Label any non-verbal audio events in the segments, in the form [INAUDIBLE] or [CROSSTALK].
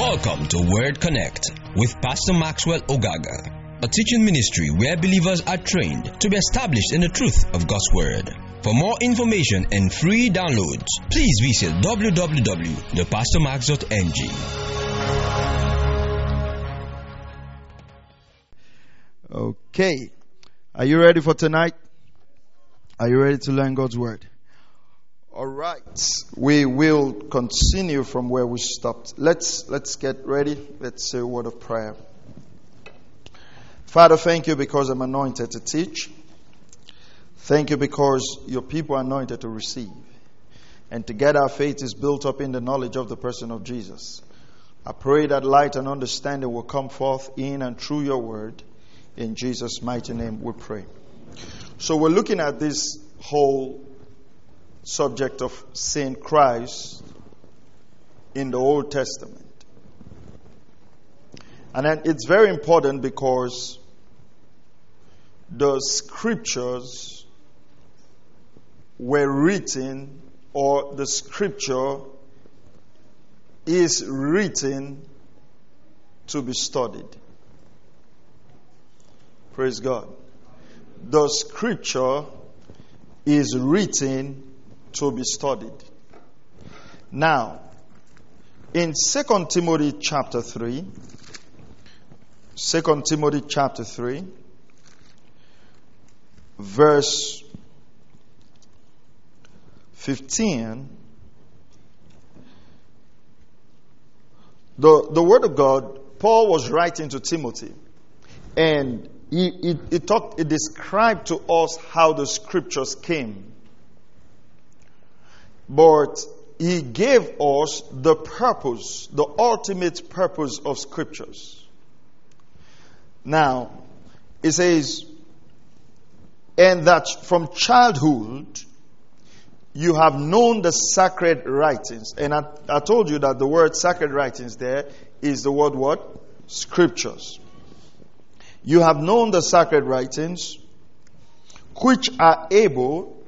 Welcome to Word Connect with Pastor Maxwell Ogaga, a teaching ministry where believers are trained to be established in the truth of God's Word. For more information and free downloads, please visit www.thepastormax.ng. Okay. Are you ready for tonight? Are you ready to learn God's Word? All right. We will continue from where we stopped. Let's let's get ready. Let's say a word of prayer. Father, thank you because I'm anointed to teach. Thank you because your people are anointed to receive. And together our faith is built up in the knowledge of the person of Jesus. I pray that light and understanding will come forth in and through your word. In Jesus' mighty name we pray. So we're looking at this whole subject of Seeing Christ in the Old Testament. And then it's very important because the scriptures were written, or the scripture is written to be studied. Praise God. The scripture is written to be studied. Now, in 2 Timothy chapter 3, 2 Timothy chapter 3, verse 15, the, the Word of God, Paul was writing to Timothy, and he, he, he, talked, he described to us how the scriptures came. But he gave us the purpose, the ultimate purpose of scriptures. Now, it says, and that from childhood you have known the sacred writings. And I, I told you that the word sacred writings there is the word what? Scriptures. You have known the sacred writings, which are able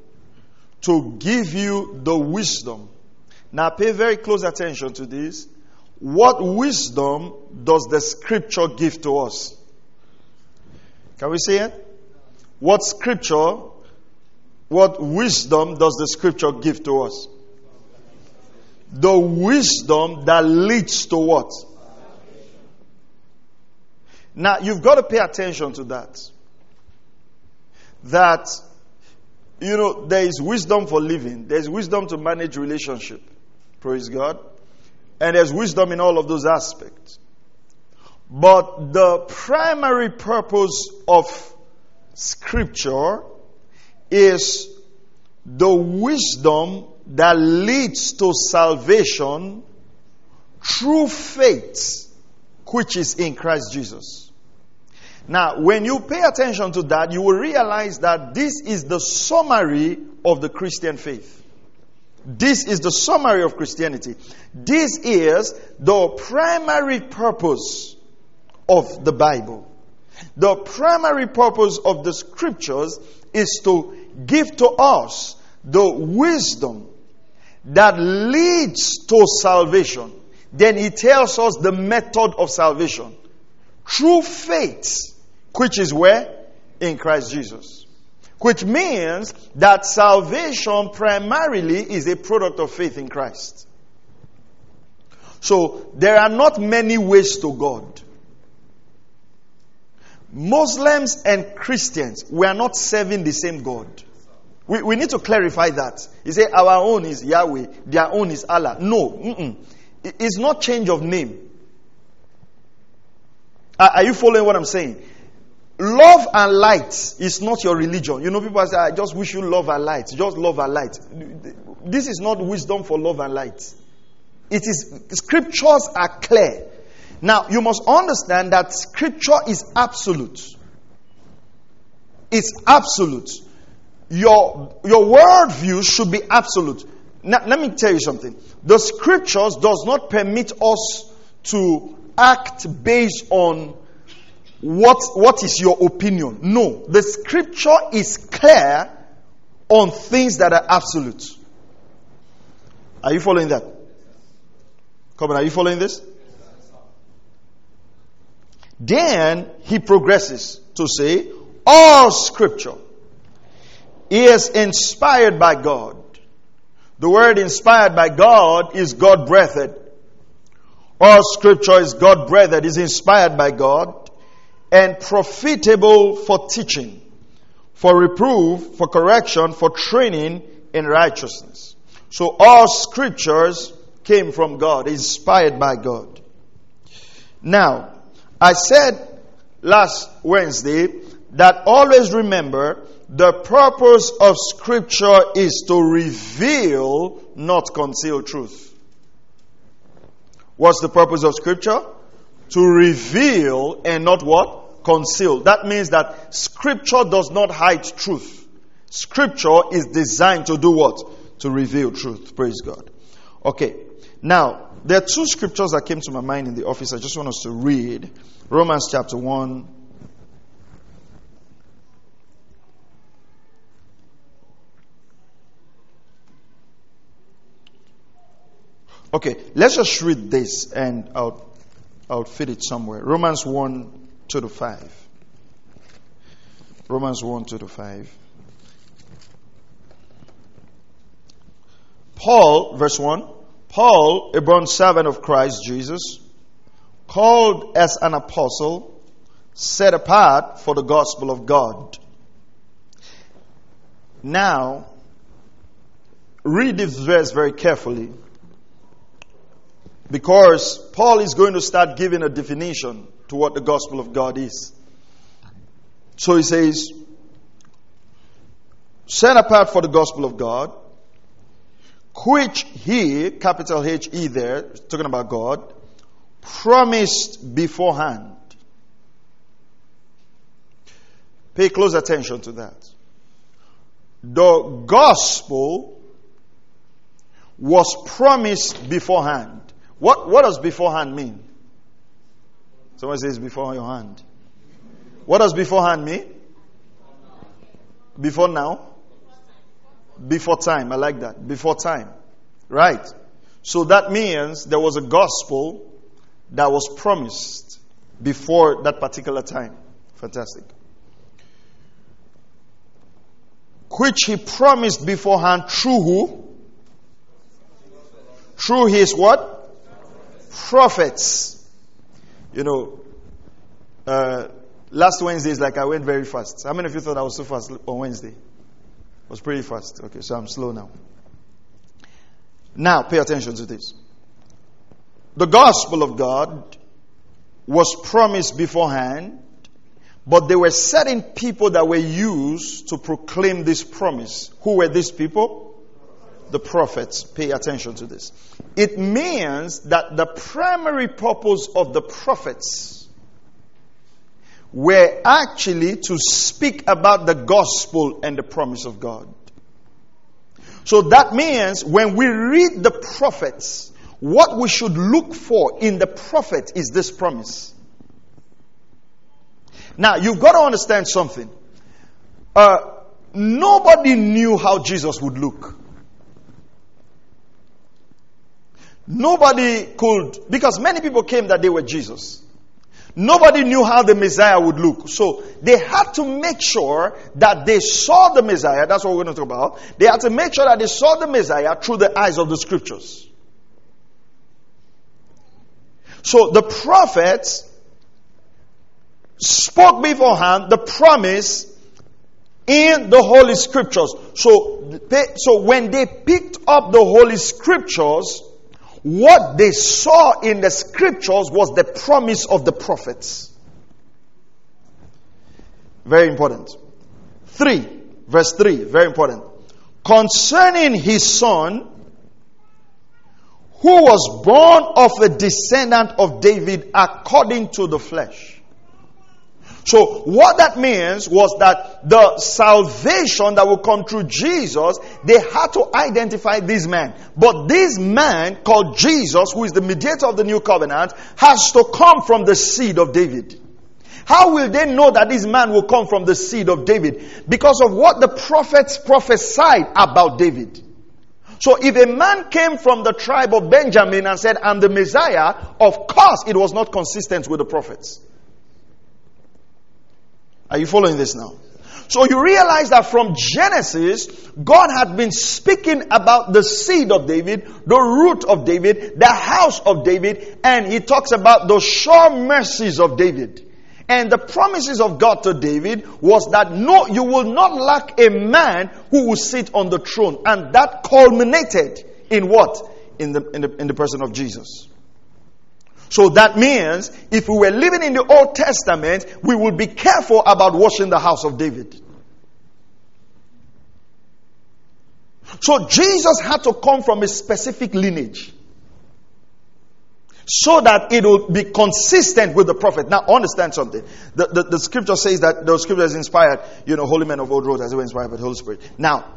to give you the wisdom. Now, pay very close attention to this. What wisdom does the scripture give to us? Can we see it? What scripture, what wisdom does the scripture give to us? The wisdom that leads to what? Now, you've got to pay attention to that. That, you know, there is wisdom for living, there's wisdom to manage relationship. Praise God. And there's wisdom in all of those aspects. But the primary purpose of Scripture is the wisdom that leads to salvation through faith, which is in Christ Jesus. Now, when you pay attention to that, you will realize that this is the summary of the Christian faith. This is the summary of Christianity. This is the primary purpose of the Bible. The primary purpose of the scriptures is to give to us the wisdom that leads to salvation. Then he tells us the method of salvation through faith, which is where? In Christ Jesus. Which means that salvation primarily is a product of faith in Christ. So there are not many ways to God. Muslims and Christians, we are not serving the same God. We, we need to clarify that. You say our own is Yahweh, their own is Allah. No, mm-mm. it's not change of name. Are, are you following what I'm saying? Love and light is not your religion. You know, people say, I just wish you love and light. Just love and light. This is not wisdom for love and light. It is, scriptures are clear. Now, you must understand that scripture is absolute. It's absolute. Your, your worldview should be absolute. Now, let me tell you something. The scriptures does not permit us to act based on what, what is your opinion. No. The scripture is clear on things that are absolute. Are you following that? Come on, are you following this? Then he progresses to say, all scripture is inspired by God. The word inspired by God is God breathed. All scripture is God breathed, is inspired by God and profitable for teaching, for reproof, for correction, for training in righteousness. So all scriptures came from God, inspired by God. Now, I said last Wednesday that always remember the purpose of scripture is to reveal, not conceal truth. What's the purpose of scripture? To reveal and not what? Conceal. That means that scripture does not hide truth. Scripture is designed to do what? To reveal truth. Praise God. Okay. Now, there are two scriptures that came to my mind in the office. I just want us to read Romans chapter 1. Okay, let's just read this and I'll, I'll fit it somewhere. Romans 1 2 to 5. Romans 1 2 to 5. Paul, verse 1. Paul, a born servant of Christ Jesus, called as an apostle, set apart for the gospel of God. Now, read this verse very carefully because Paul is going to start giving a definition to what the gospel of God is. So he says, set apart for the gospel of God, which he, capital H E there, talking about God, promised beforehand. Pay close attention to that. The gospel was promised beforehand. What, what does beforehand mean? Someone says before your hand. What does beforehand mean? Before now? Before time. I like that. Before time. Right. So that means there was a gospel that was promised before that particular time. Fantastic. Which he promised beforehand through who? Through his what? Prophets. You know, uh, last Wednesday is like I went very fast. How many of you thought I was so fast on Wednesday? was pretty fast. Okay, so I'm slow now. Now, pay attention to this. The gospel of God was promised beforehand, but there were certain people that were used to proclaim this promise. Who were these people? The prophets. Pay attention to this. It means that the primary purpose of the prophets were actually to speak about the gospel and the promise of God. So that means when we read the prophets, what we should look for in the prophet is this promise. Now, you've got to understand something. Uh, nobody knew how Jesus would look. Nobody could, because many people came that they were Jesus. Nobody knew how the Messiah would look. So they had to make sure that they saw the Messiah. That's what we're going to talk about. They had to make sure that they saw the Messiah through the eyes of the scriptures. So the prophets spoke beforehand the promise in the Holy Scriptures. So, so when they picked up the Holy Scriptures, what they saw in the scriptures was the promise of the prophets. Very important. 3, verse 3, very important. Concerning his son, who was born of a descendant of David according to the flesh. So what that means was that the salvation that will come through Jesus, they had to identify this man. But this man called Jesus, who is the mediator of the new covenant, has to come from the seed of David. How will they know that this man will come from the seed of David? Because of what the prophets prophesied about David. So if a man came from the tribe of Benjamin and said, I'm the Messiah, of course it was not consistent with the prophets. Are you following this now? So you realize that from Genesis, God had been speaking about the seed of David, the root of David, the house of David, and he talks about the sure mercies of David. And the promises of God to David was that no, you will not lack a man who will sit on the throne. And that culminated in what? In the, in the, in the person of Jesus. So that means if we were living in the Old Testament, we would be careful about washing the house of David. So Jesus had to come from a specific lineage so that it will be consistent with the prophet. Now, understand something. The, the, the, scripture says that the scripture is inspired, you know, holy men of old road as they were inspired by the Holy Spirit. Now,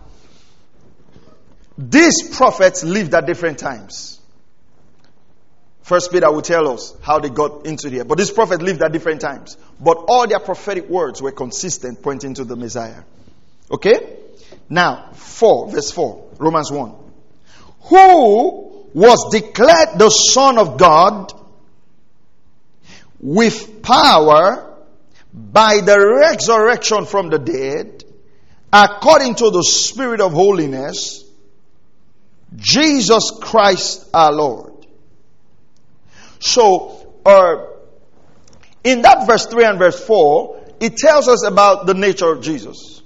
these prophets lived at different times. First Peter will tell us how they got into here. But these prophets lived at different times. But all their prophetic words were consistent, pointing to the Messiah. Okay? Now, 4, verse 4, Romans 1. Who was declared the Son of God with power by the resurrection from the dead, according to the Spirit of holiness, Jesus Christ our Lord. So, uh, in that verse 3 and verse 4, it tells us about the nature of Jesus.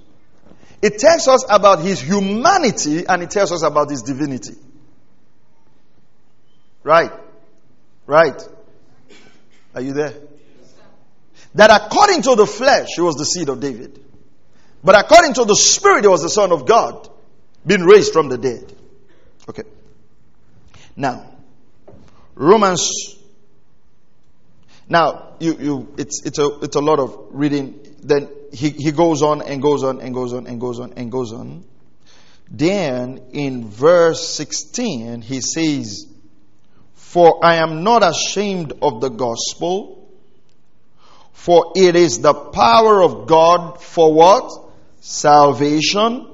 It tells us about his humanity and it tells us about his divinity. Right? Right? Are you there? That according to the flesh, he was the seed of David. But according to the spirit, he was the son of God, being raised from the dead. Okay. Now, Romans. Now, you, you, it's, it's, a, it's a lot of reading. Then he, he goes on and goes on and goes on and goes on and goes on. Then in verse 16, he says, For I am not ashamed of the gospel, for it is the power of God for what? Salvation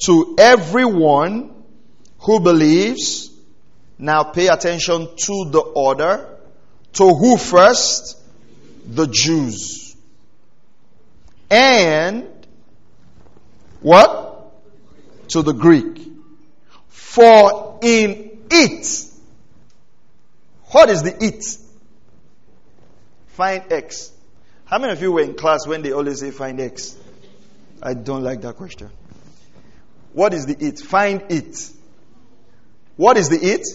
to everyone who believes. Now pay attention to the order. To who first? The Jews and what? To the Greek. For in it, what is the it? Find X. How many of you were in class when they always say find X? I don't like that question. What is the it? Find it. What is the it?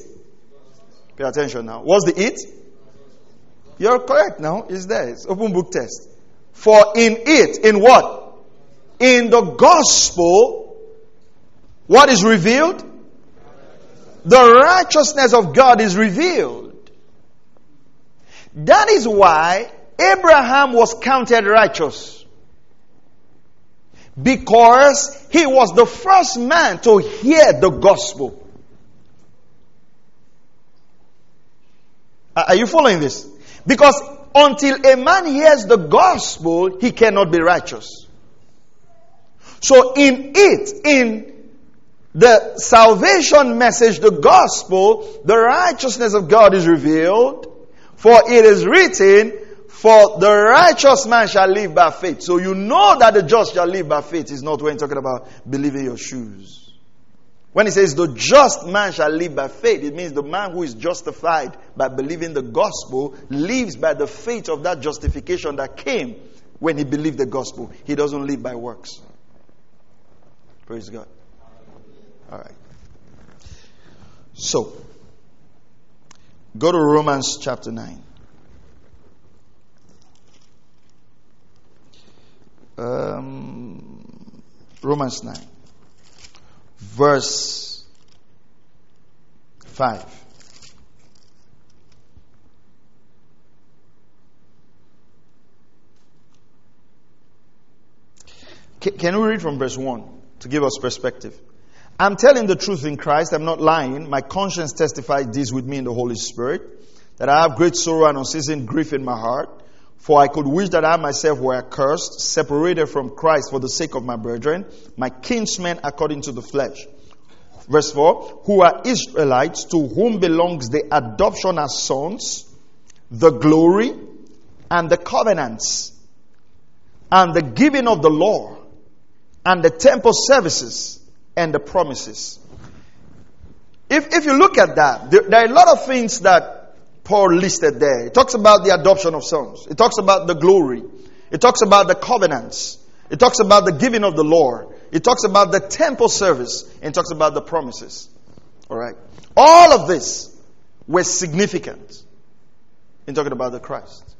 Pay attention now. What's the it? You're correct now. It's there. It's open book test. For in it, in what? In the gospel, what is revealed? The righteousness of God is revealed. That is why Abraham was counted righteous. Because he was the first man to hear the gospel. Are you following this? Because until a man hears the gospel, he cannot be righteous. So in it, in the salvation message, the gospel, the righteousness of God is revealed. For it is written, for the righteous man shall live by faith. So you know that the just shall live by faith is not when talking about believing your shoes. When he says the just man shall live by faith, it means the man who is justified by believing the gospel lives by the faith of that justification that came when he believed the gospel. He doesn't live by works. Praise God. All right. So, go to Romans chapter 9. Um, Romans 9 verse 5. Can we read from verse 1 to give us perspective? I'm telling the truth in Christ. I'm not lying. My conscience testifies this with me in the Holy Spirit that I have great sorrow and unceasing grief in my heart. For I could wish that I myself were accursed, separated from Christ for the sake of my brethren, my kinsmen according to the flesh. Verse 4 Who are Israelites, to whom belongs the adoption as sons, the glory, and the covenants. and the giving of the law and the temple services and the promises. If, if you look at that, there, there are a lot of things that Paul listed there. It talks about the adoption of sons. It talks about the glory. It talks about the covenants. It talks about the giving of the law. It talks about the temple service. And it talks about the promises. All right. All of this was significant in talking about the Christ.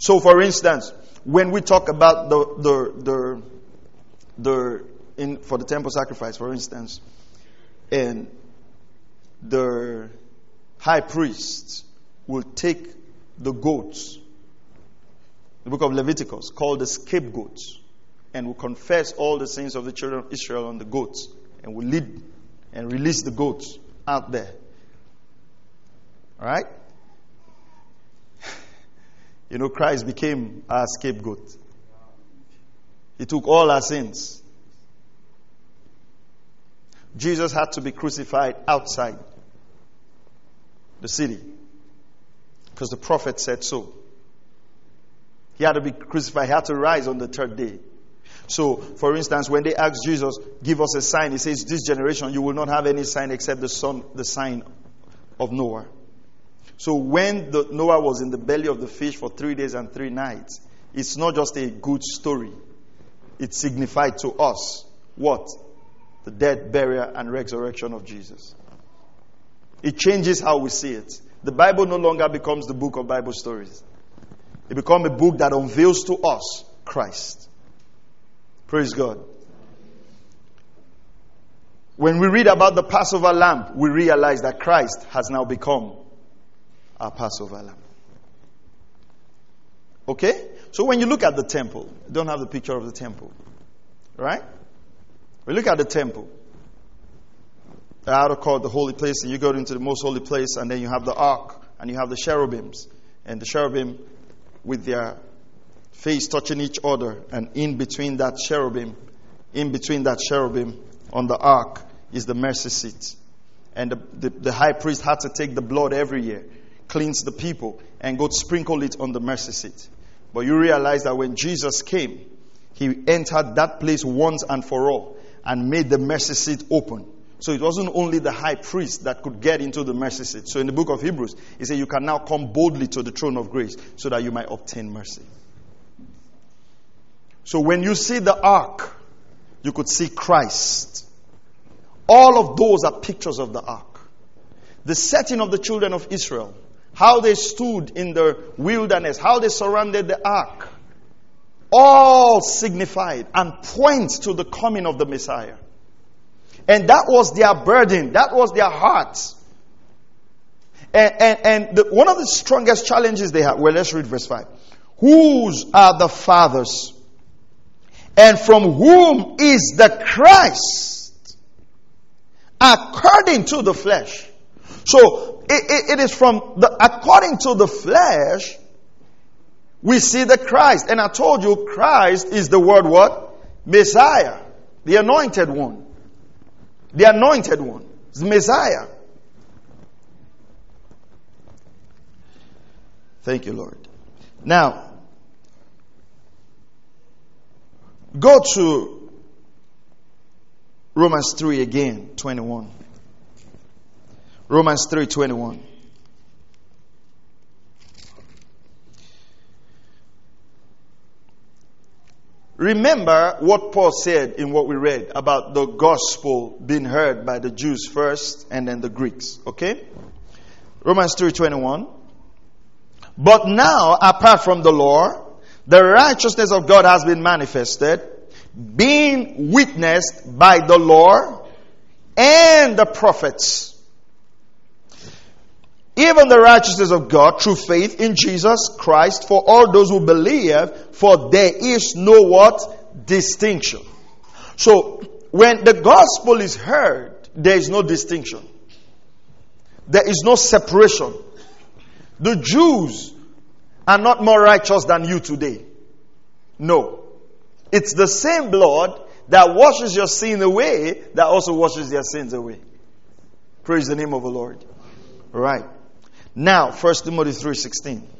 So, for instance, when we talk about the the the, the in for the temple sacrifice, for instance, and the high priest will take the goats, the book of Leviticus, called the scapegoats, and will confess all the sins of the children of Israel on the goats, and will lead and release the goats out there. All right? You know, Christ became our scapegoat. He took all our sins. Jesus had to be crucified outside the city because the prophet said so. He had to be crucified, he had to rise on the third day. So, for instance, when they asked Jesus, give us a sign, he says, This generation you will not have any sign except the son, the sign of Jonah. So when the, Jonah was in the belly of the fish for three days and three nights, it's not just a good story. It signified to us what? The death, burial, and resurrection of Jesus. It changes how we see it. The Bible no longer becomes the book of Bible stories. It becomes a book that unveils to us Christ. Praise God. When we read about the Passover lamb, we realize that Christ has now become our Passover lamb. Okay? So when you look at the temple, don't have the picture of the temple. Right? We look at the temple. Outer court, the holy place, and you go into the most holy place, and then you have the ark, and you have the cherubims. And the cherubim with their face touching each other, and in between that cherubim, in between that cherubim on the ark is the mercy seat. And the, the, the high priest had to take the blood every year cleanse the people and go sprinkle it on the mercy seat. But you realize that when Jesus came, he entered that place once and for all and made the mercy seat open. So it wasn't only the high priest that could get into the mercy seat. So in the book of Hebrews, he said, You can now come boldly to the throne of grace so that you might obtain mercy. So when you see the ark, you could see Christ. All of those are pictures of the ark. The setting of the children of Israel how they stood in the wilderness, how they surrounded the ark, all signified and points to the coming of the Messiah. And that was their burden, that was their heart. And, and, and the, one of the strongest challenges they had, well, let's read verse 5. Whose are the fathers? And from whom is the Christ? According to the flesh. So it, it, it is from the according to the flesh we see the Christ. And I told you Christ is the word what? Messiah. The anointed one. The anointed one. The Messiah. Thank you, Lord. Now, go to Romans 3 again, 21. Romans 3:21. Remember what Paul said in what we read about the gospel being heard by the Jews first and then the Greeks, okay? Romans 3:21. But now apart from the law, the righteousness of God has been manifested, being witnessed by the law and the prophets even the righteousness of God through faith in Jesus Christ for all those who believe, for there is no what? Distinction. So, when the gospel is heard, there is no distinction. There is no separation. The Jews are not more righteous than you today. No. It's the same blood that washes your sin away that also washes their sins away. Praise the name of the Lord. Right. Now, 1 Timothy 3.16. 1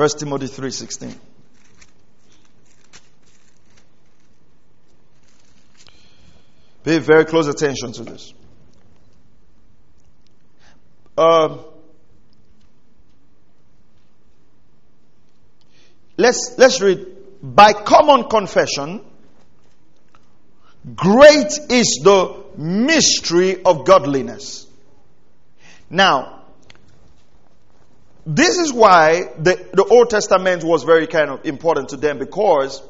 1 Timothy 3:16. Pay very close attention to this. Uh, let's let's read. By common confession, great is the mystery of godliness. Now, this is why the, the Old Testament was very kind of important to them because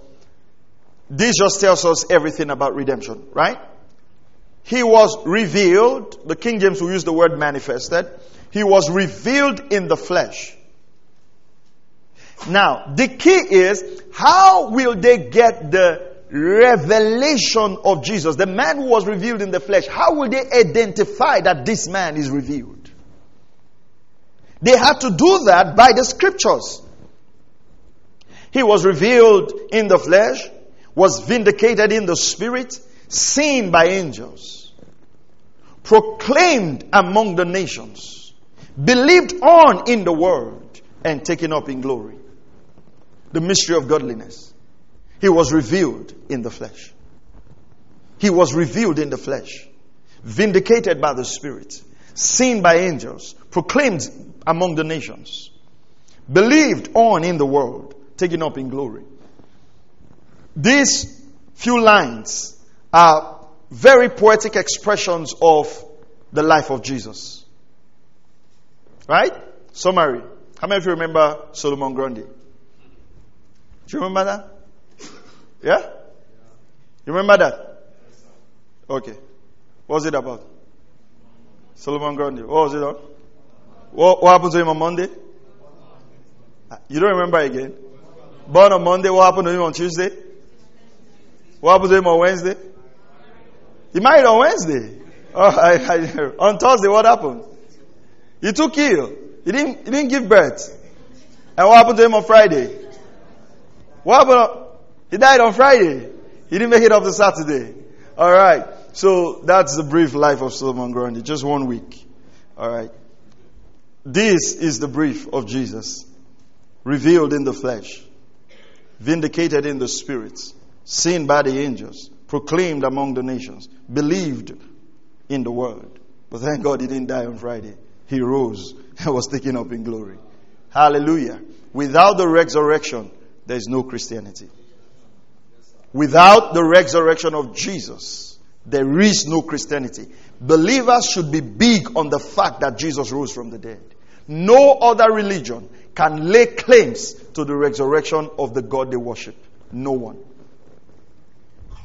this just tells us everything about redemption, right? He was revealed, the King James will use the word manifested. He was revealed in the flesh. Now, the key is how will they get the revelation of Jesus, the man who was revealed in the flesh? How will they identify that this man is revealed? They had to do that by the scriptures. He was revealed in the flesh, was vindicated in the spirit, seen by angels, proclaimed among the nations, believed on in the world, and taken up in glory. The mystery of godliness. He was revealed in the flesh. He was revealed in the flesh, vindicated by the Spirit, seen by angels, proclaimed among the nations, believed on in the world, taken up in glory. These few lines are very poetic expressions of the life of Jesus. Right? Summary. How many of you remember Solomon Grundy? Do you remember that? Yeah? You remember that? Okay. What was it about? Solomon Grundy. What was it? What, what happened to him on Monday? You don't remember again? Born on Monday, what happened to him on Tuesday? What happened to him on Wednesday? He married on Wednesday. Oh, [LAUGHS] I, I, on Thursday, what happened? He took ill. He didn't, he didn't give birth. And what happened to him on Friday? What happened? On, he died on Friday. He didn't make it up to Saturday. All right. So that's the brief life of Solomon Grundy. Just one week. All right. This is the brief of Jesus, revealed in the flesh, vindicated in the spirits, seen by the angels, proclaimed among the nations, believed in the world. But thank God he didn't die on Friday. He rose and [LAUGHS] was taken up in glory. Hallelujah. Without the resurrection, there is no Christianity. Without the resurrection of Jesus, there is no Christianity. Believers should be big on the fact that Jesus rose from the dead. No other religion can lay claims to the resurrection of the God they worship. No one.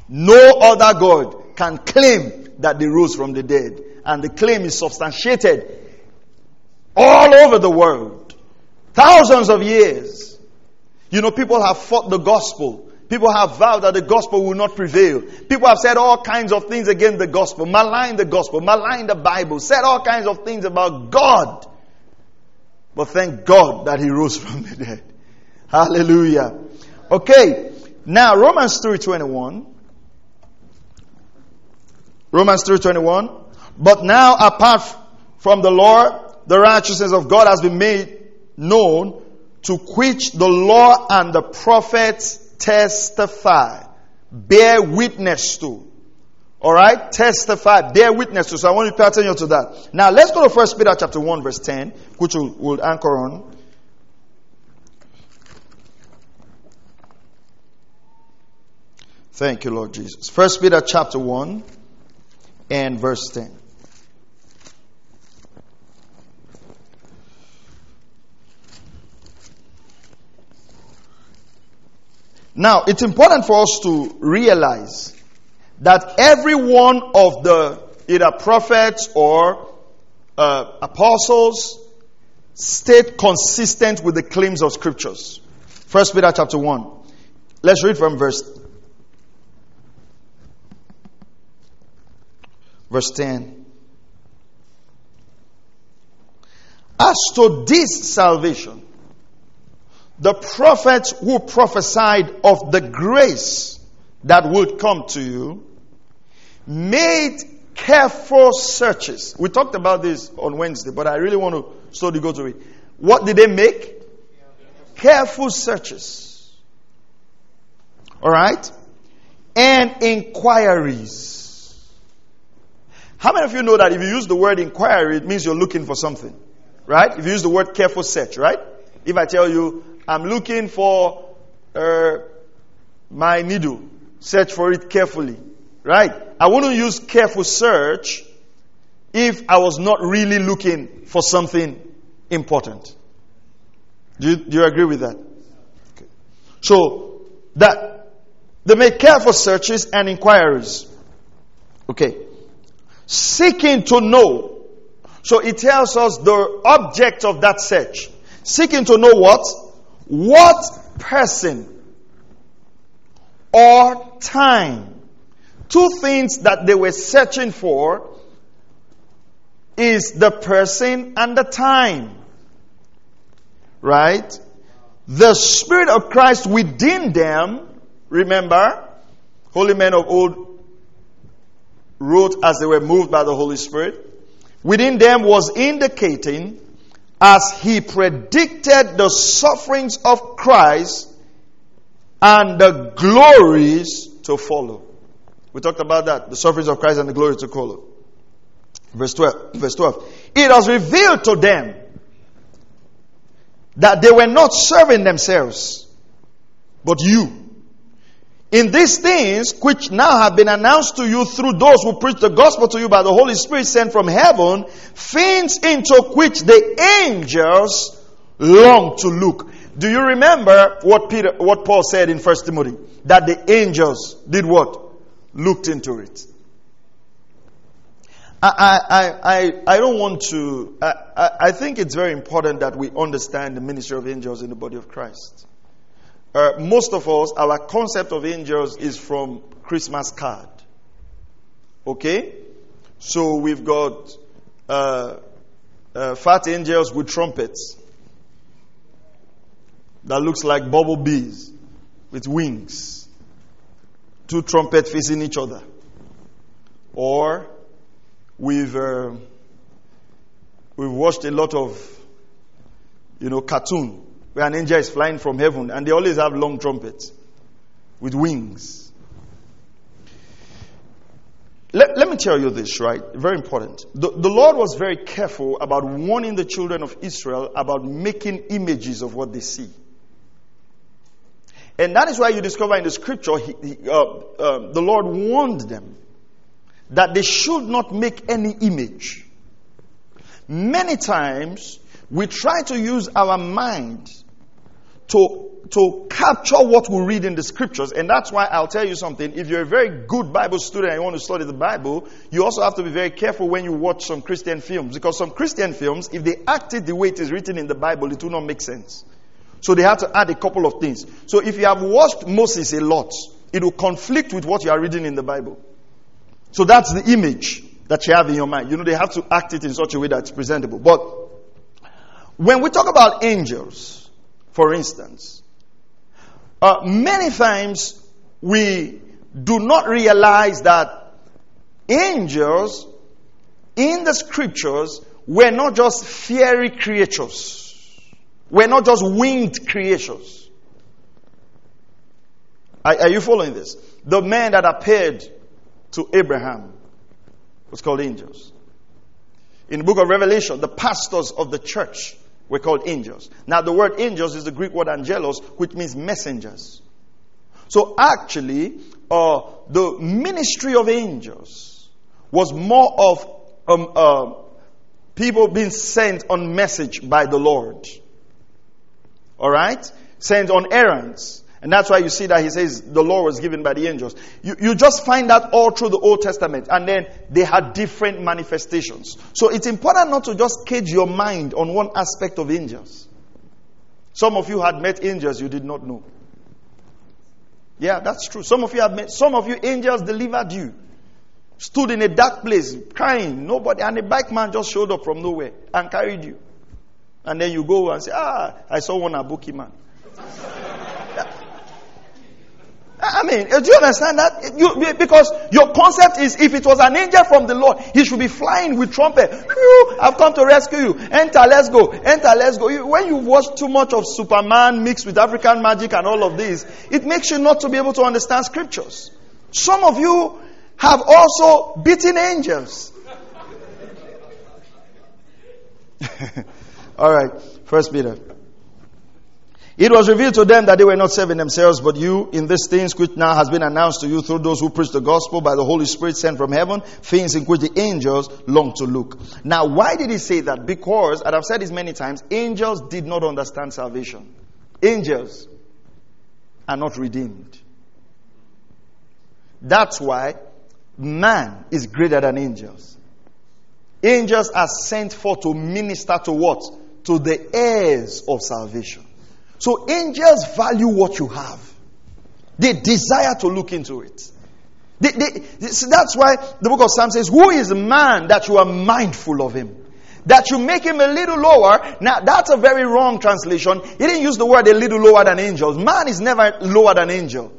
No other God can claim that they rose from the dead. And the claim is substantiated all over the world. Thousands of years. You know, people have fought the gospel. People have vowed that the gospel will not prevail. People have said all kinds of things against the gospel, maligned the gospel, maligned the Bible, said all kinds of things about God. But thank God that he rose [LAUGHS] from the dead. Hallelujah. Okay. Now Romans 3:21. Romans 3:21. But now apart from the Lord, the righteousness of God has been made known to which the law and the prophets testify, bear witness to. Alright? Testify, bear witness to. So I want you to pay attention to that. Now let's go to First Peter chapter 1 verse 10, which we'll, we'll anchor on. Thank you, Lord Jesus. First Peter chapter 1 and verse 10. Now, it's important for us to realize that every one of the either prophets or uh, apostles stayed consistent with the claims of scriptures. First Peter chapter 1. Let's read from verse verse 10. As to this salvation, the prophets who prophesied of the grace that would come to you made careful searches. We talked about this on Wednesday, but I really want to slowly go to it. What did they make? careful searches. Alright? And inquiries. How many of you know that if you use the word inquiry, it means you're looking for something? Right? If you use the word careful search, right? If I tell you, I'm looking for uh, my needle, search for it carefully. Right? I wouldn't use careful search if I was not really looking for something important. Do you, do you agree with that? Okay. So, that they make careful searches and inquiries. Okay. Seeking to know. So it tells us the object of that search. Seeking to know what? What person or time. Two things that they were searching for is the person and the time. Right? The Spirit of Christ within them, remember, holy men of old wrote as they were moved by the Holy Spirit, within them was indicating as he predicted the sufferings of Christ and the glories to follow. We talked about that, the sufferings of Christ and the glory to follow. Verse 12. Verse 12. It was revealed to them that they were not serving themselves, but you. In these things, which now have been announced to you through those who preach the gospel to you by the Holy Spirit sent from heaven, things into which the angels long to look. Do you remember what Peter, what Paul said in First Timothy? That the angels did what? Looked into it. I, I, I, I don't want to, I, I think it's very important that we understand the ministry of angels in the body of Christ. Uh, most of us, our concept of angels is from Christmas card. Okay? So we've got uh, uh, fat angels with trumpets that looks like bubble bees with wings. Two trumpets facing each other. Or We've uh, we've watched a lot of you know cartoon where an angel is flying from heaven and they always have long trumpets with wings. Let, let me tell you this, right? Very important. The, the Lord was very careful about warning the children of Israel about making images of what they see. And that is why you discover in the scripture, he, he, uh, uh, the Lord warned them that they should not make any image. Many times, we try to use our mind to, to capture what we read in the scriptures. And that's why I'll tell you something. If you're a very good Bible student and you want to study the Bible, you also have to be very careful when you watch some Christian films. Because some Christian films, if they acted the way it is written in the Bible, it will not make sense. So they have to add a couple of things. So if you have watched Moses a lot, it will conflict with what you are reading in the Bible. So that's the image that you have in your mind. You know, they have to act it in such a way that's presentable. But when we talk about angels, for instance, uh, many times we do not realize that angels in the scriptures were not just fairy creatures, were not just winged creatures. Are, are you following this? The man that appeared to Abraham was called angels. In the book of Revelation, the pastors of the church were called angels. Now, the word angels is the Greek word angelos, which means messengers. So, actually, uh, the ministry of angels was more of um, uh, people being sent on message by the Lord. All right? Sent on errands. And that's why you see that he says the law was given by the angels. You, you just find that all through the Old Testament. And then they had different manifestations. So it's important not to just cage your mind on one aspect of angels. Some of you had met angels you did not know. Yeah, that's true. Some of you have met, some of you angels delivered you. Stood in a dark place, crying, nobody, and a bike man just showed up from nowhere and carried you. And then you go and say, ah, I saw one Abuki man. I mean, uh, do you understand that? You, because your concept is if it was an angel from the Lord, he should be flying with trumpet. I've come to rescue you. Enter, let's go. Enter, let's go. When you watch too much of Superman mixed with African magic and all of this, it makes you not to be able to understand scriptures. Some of you have also beaten angels. [LAUGHS] all right, First Peter. It was revealed to them that they were not saving themselves, but you in these things which now has been announced to you through those who preach the gospel by the Holy Spirit sent from heaven, things in which the angels long to look. Now, why did he say that? Because, and I've said this many times, angels did not understand salvation. Angels are not redeemed. That's why man is greater than angels. Angels are sent for to minister to what? To the heirs of salvation. So angels value what you have. They desire to look into it. They, they, that's why the book of Psalms says, Who is man that you are mindful of him? That you make him a little lower. Now, that's a very wrong translation. He didn't use the word a little lower than angels. Man is never lower than angel.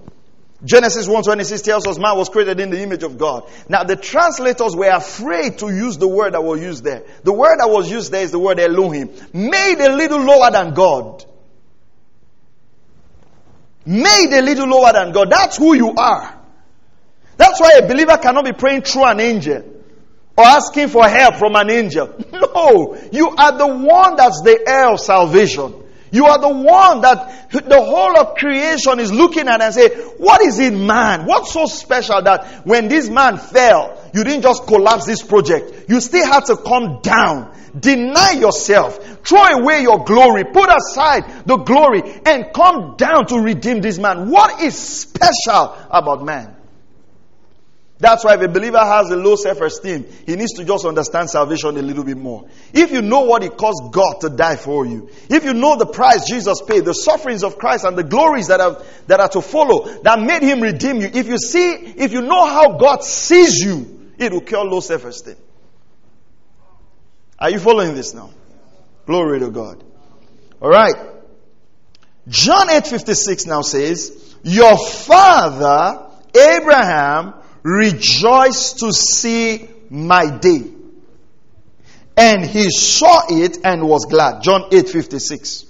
Genesis 1:26 tells us man was created in the image of God. Now the translators were afraid to use the word that was used there. The word that was used there is the word Elohim, made a little lower than God made a little lower than God. That's who you are. That's why a believer cannot be praying through an angel or asking for help from an angel. [LAUGHS] No, you are the one that's the heir of salvation. You are the one that the whole of creation is looking at and say, what is in man? What's so special that when this man fell, you didn't just collapse this project. You still had to come down Deny yourself. Throw away your glory. Put aside the glory and come down to redeem this man. What is special about man? That's why if a believer has a low self esteem, he needs to just understand salvation a little bit more. If you know what it cost God to die for you, if you know the price Jesus paid, the sufferings of Christ and the glories that are, that are to follow, that made him redeem you, if you see, if you know how God sees you, it will cure low self esteem. Are you following this now? Glory to God. All right. John 8:56 now says, "Your father Abraham rejoiced to see my day, and he saw it and was glad." John 8:56.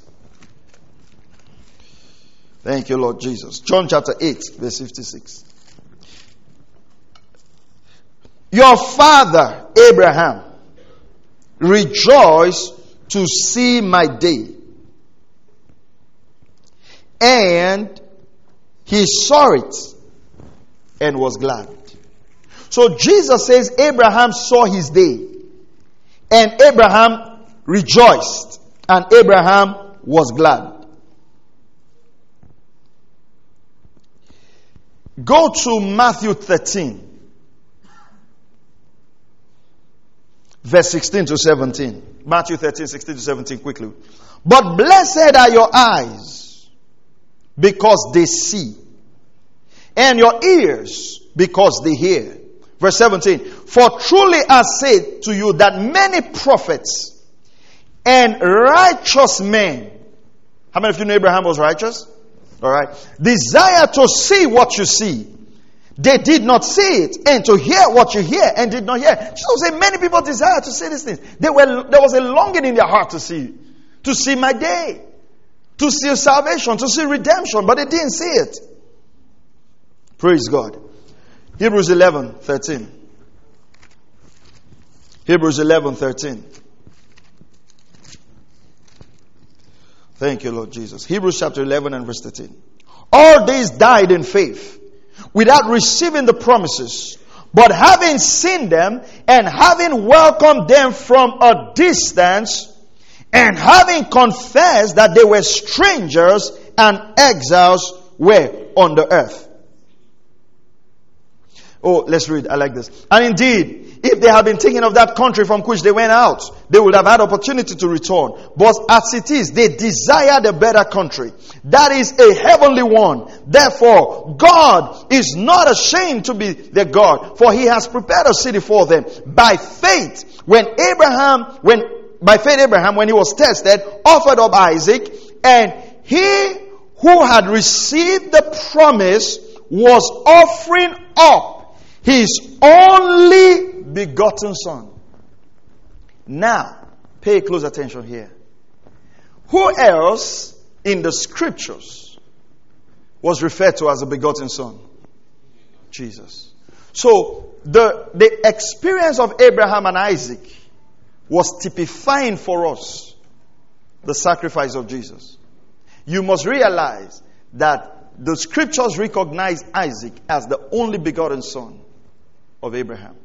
Thank you, Lord Jesus. John chapter 8, verse 56. Your father Abraham Rejoice to see my day. And he saw it and was glad. So Jesus says Abraham saw his day. And Abraham rejoiced. And Abraham was glad. Go to Matthew 13. Verse 16 to 17. Matthew 13, 16 to 17, quickly. But blessed are your eyes because they see, and your ears because they hear. Verse 17. For truly I say to you that many prophets and righteous men, how many of you know Abraham was righteous? All right. Desire to see what you see they did not see it and to hear what you hear and did not hear. Jesus said many people desire to see these things. They were, there was a longing in their heart to see, to see my day, to see salvation, to see redemption, but they didn't see it. Praise God. Hebrews 11, 13. Hebrews 11, 13. Thank you, Lord Jesus. Hebrews chapter 11 and verse 13. All these died in faith without receiving the promises, but having seen them and having welcomed them from a distance, and having confessed that they were strangers and exiles were on the earth. Oh, let's read. I like this. And indeed, if they had been thinking of that country from which they went out, they would have had opportunity to return. But as it is, they desired a better country. That is a heavenly one. Therefore, God is not ashamed to be their God, for he has prepared a city for them. By faith, when Abraham, when, by faith Abraham, when he was tested, offered up Isaac, and he who had received the promise was offering up his only begotten son. Now, pay close attention here. Who else in the scriptures was referred to as a begotten son? Jesus. So, the, the experience of Abraham and Isaac was typifying for us the sacrifice of Jesus. You must realize that the scriptures recognize Isaac as the only begotten son of Abraham.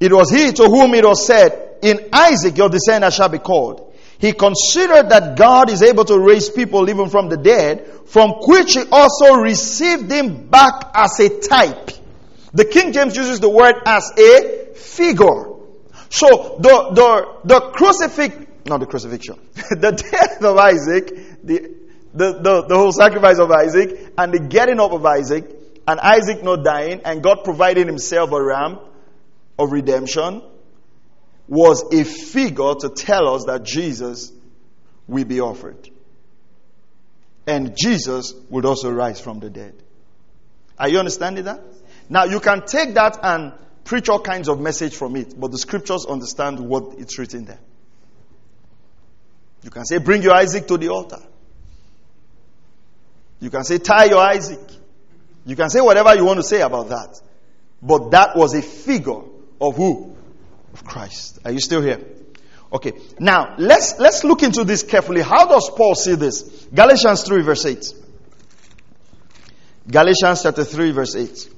It was he to whom it was said, In Isaac your descendant shall be called. He considered that God is able to raise people even from the dead, from which he also received him back as a type. The King James uses the word as a figure. So the the the crucifix, not the crucifixion, [LAUGHS] the death of Isaac, the, the the the whole sacrifice of Isaac, and the getting up of Isaac, and Isaac not dying, and God providing Himself a ram of redemption, was a figure to tell us that Jesus will be offered. And Jesus would also rise from the dead. Are you understanding that? Now you can take that and preach all kinds of message from it, but the scriptures understand what it's written there. You can say, bring your Isaac to the altar. You can say, tie your Isaac. You can say whatever you want to say about that. But that was a figure of who? Of Christ. Are you still here? Okay. Now, let's, let's look into this carefully. How does Paul see this? Galatians 3 verse 8. Galatians chapter 3 verse 8.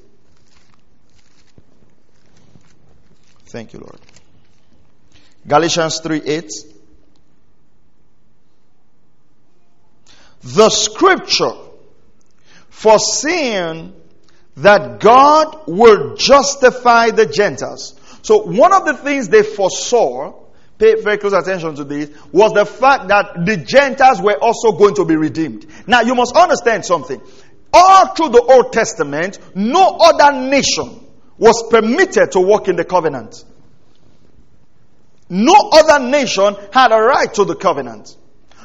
Thank you, Lord. Galatians 3 8. The scripture foreseeing that God will justify the Gentiles. So one of the things they foresaw, pay very close attention to this, was the fact that the Gentiles were also going to be redeemed. Now you must understand something. All through the Old Testament, no other nation was permitted to walk in the covenant. No other nation had a right to the covenant.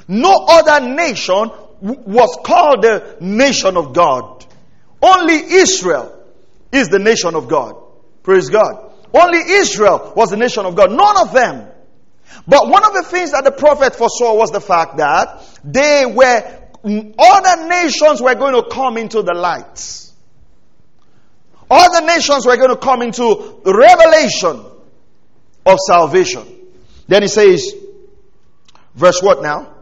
No other nation was called the nation of God. Only Israel is the nation of God. Praise God. Only Israel was the nation of God. None of them. But one of the things that the prophet foresaw was the fact that they were, other nations were going to come into the light. Other nations were going to come into revelation of salvation. Then he says, verse what now?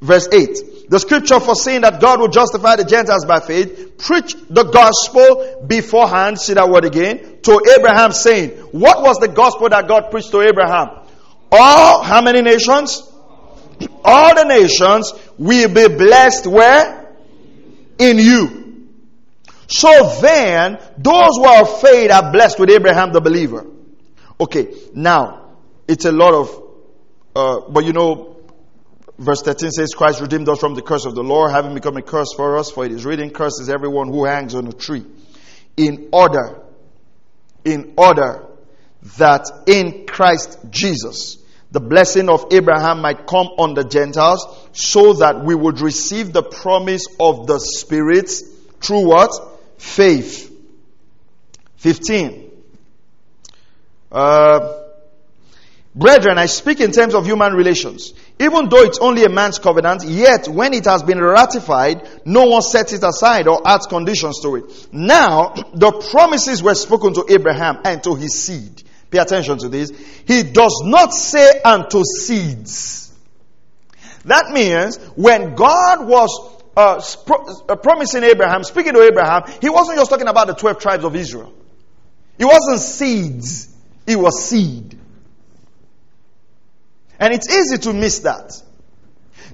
Verse 8. The scripture foreseeing that God will justify the Gentiles by faith, preach the gospel beforehand, see that word again, to Abraham saying, what was the gospel that God preached to Abraham? All, how many nations? All the nations will be blessed where? In you. So then, those who are of faith are blessed with Abraham the believer. Okay, now, it's a lot of, uh, but you know, verse 13 says, Christ redeemed us from the curse of the law, having become a curse for us, for it is written, Cursed is everyone who hangs on a tree. In order, in order that in Christ Jesus, the blessing of Abraham might come on the Gentiles, so that we would receive the promise of the Spirit through what? faith. 15. Uh, Brethren, I speak in terms of human relations. Even though it's only a man's covenant, yet when it has been ratified, no one sets it aside or adds conditions to it. Now, [CLEARS THROAT] the promises were spoken to Abraham and to his seed. Pay attention to this. He does not say unto seeds. That means when God was uh, uh, promising Abraham, speaking to Abraham, he wasn't just talking about the 12 tribes of Israel. It wasn't seeds, it was seed. And it's easy to miss that.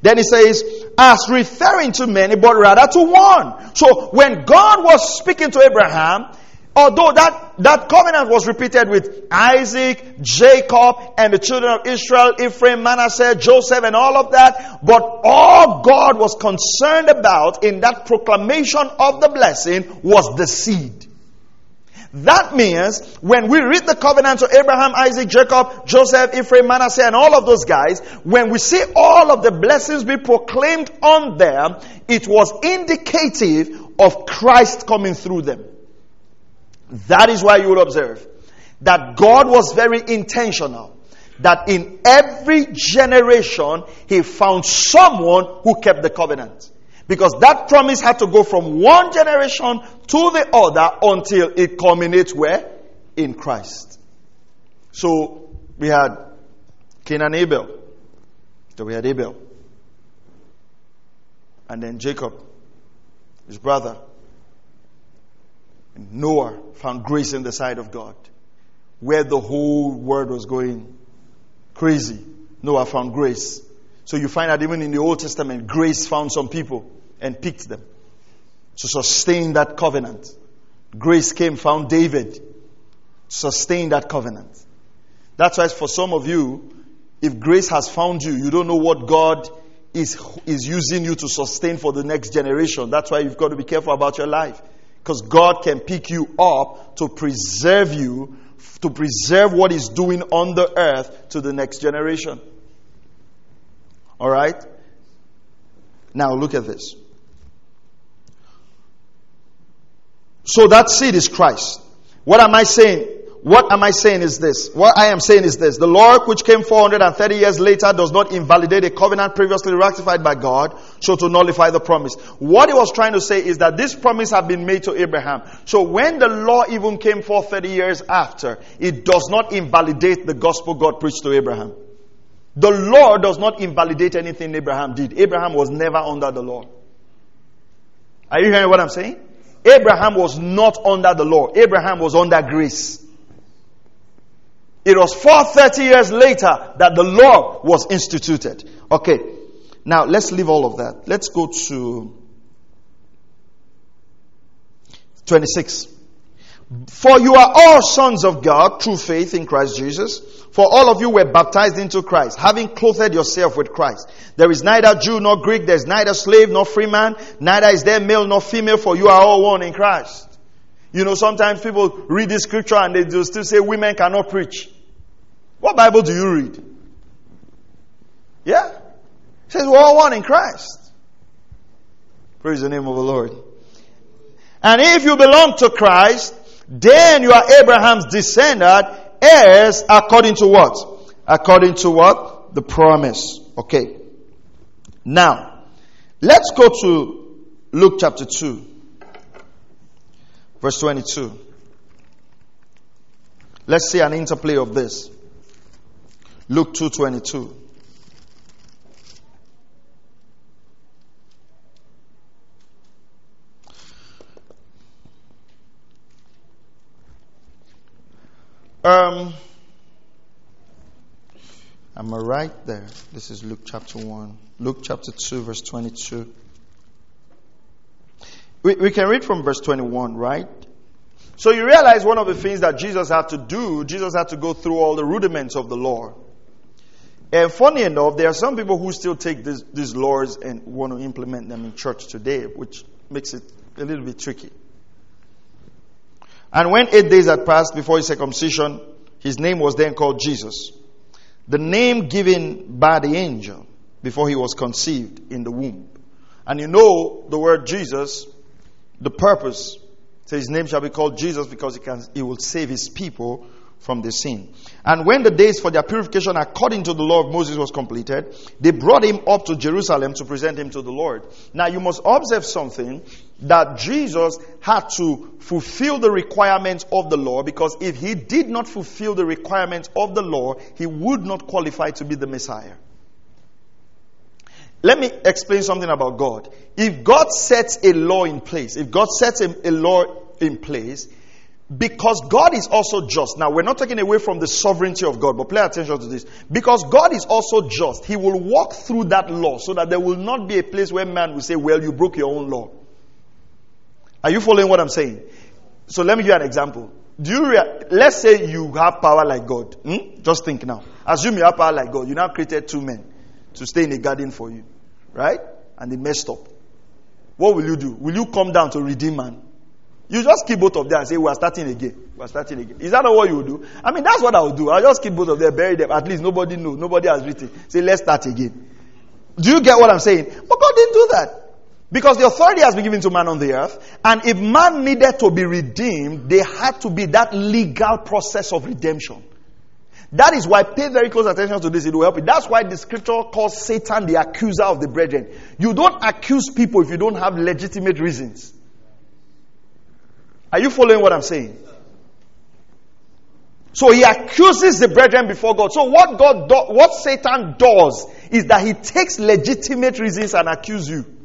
Then he says, as referring to many, but rather to one. So when God was speaking to Abraham, Although that, that covenant was repeated with Isaac, Jacob, and the children of Israel, Ephraim, Manasseh, Joseph, and all of that, but all God was concerned about in that proclamation of the blessing was the seed. That means when we read the covenant of Abraham, Isaac, Jacob, Joseph, Ephraim, Manasseh, and all of those guys, when we see all of the blessings be proclaimed on them, it was indicative of Christ coming through them. That is why you will observe that God was very intentional that in every generation he found someone who kept the covenant. Because that promise had to go from one generation to the other until it culminates where? In Christ. So we had Cain and Abel. So we had Abel. And then Jacob, his brother. And Noah found grace in the sight of God. Where the whole world was going crazy. Noah found grace. So you find that even in the Old Testament, grace found some people and picked them to sustain that covenant. Grace came, found David, to sustain that covenant. That's why for some of you, if grace has found you, you don't know what God is, is using you to sustain for the next generation. That's why you've got to be careful about your life. Because God can pick you up to preserve you, to preserve what He's doing on the earth to the next generation. All right? Now look at this. So that seed is Christ. What am I saying? What am I saying is this? What I am saying is this. The law which came 430 years later does not invalidate a covenant previously ratified by God, so to nullify the promise. What he was trying to say is that this promise had been made to Abraham. So when the law even came 430 years after, it does not invalidate the gospel God preached to Abraham. The law does not invalidate anything Abraham did. Abraham was never under the law. Are you hearing what I'm saying? Abraham was not under the law. Abraham was under grace. It was 430 years later that the law was instituted. Okay. Now let's leave all of that. Let's go to 26. For you are all sons of God through faith in Christ Jesus. For all of you were baptized into Christ, having clothed yourself with Christ. There is neither Jew nor Greek, there is neither slave nor free man, neither is there male nor female, for you are all one in Christ. You know, sometimes people read this scripture and they do still say women cannot preach. What Bible do you read? Yeah? It says we're all one in Christ. Praise the name of the Lord. And if you belong to Christ, then you are Abraham's descendant, heirs according to what? According to what? The promise. Okay. Now, let's go to Luke chapter 2, verse 22. Let's see an interplay of this. Luke 2:22. Um, am I right there? This is Luke chapter 1. Luke chapter 2, verse 22. We, we can read from verse 21, right? So you realize one of the things that Jesus had to do, Jesus had to go through all the rudiments of the law. And funny enough, there are some people who still take this, these laws and want to implement them in church today, which makes it a little bit tricky. And when eight days had passed before his circumcision, his name was then called Jesus. The name given by the angel before he was conceived in the womb. And you know the word Jesus, the purpose, so his name shall be called Jesus because he, can, he will save his people from the sin. And when the days for their purification according to the law of Moses was completed, they brought him up to Jerusalem to present him to the Lord. Now you must observe something that Jesus had to fulfill the requirements of the law because if he did not fulfill the requirements of the law, he would not qualify to be the Messiah. Let me explain something about God. If God sets a law in place, if God sets a, a law in place, because God is also just. Now, we're not taking away from the sovereignty of God, but pay attention to this. Because God is also just, He will walk through that law so that there will not be a place where man will say, Well, you broke your own law. Are you following what I'm saying? So, let me give you an example. Do you rea- let's say you have power like God. Hmm? Just think now. Assume you have power like God. You now created two men to stay in a garden for you, right? And they messed up. What will you do? Will you come down to redeem man? You just keep both of them and say, We are starting again. We are starting again. Is that not what you do? I mean, that's what I would do. I'll just keep both of them, bury them. At least nobody knows. Nobody has written. Say, Let's start again. Do you get what I'm saying? But God didn't do that. Because the authority has been given to man on the earth, and if man needed to be redeemed, there had to be that legal process of redemption. That is why pay very close attention to this, it will help you. That's why the scripture calls Satan the accuser of the brethren. You don't accuse people if you don't have legitimate reasons. Are you following what I'm saying? So he accuses the brethren before God. So what God do, what Satan does is that he takes legitimate reasons and accuses you.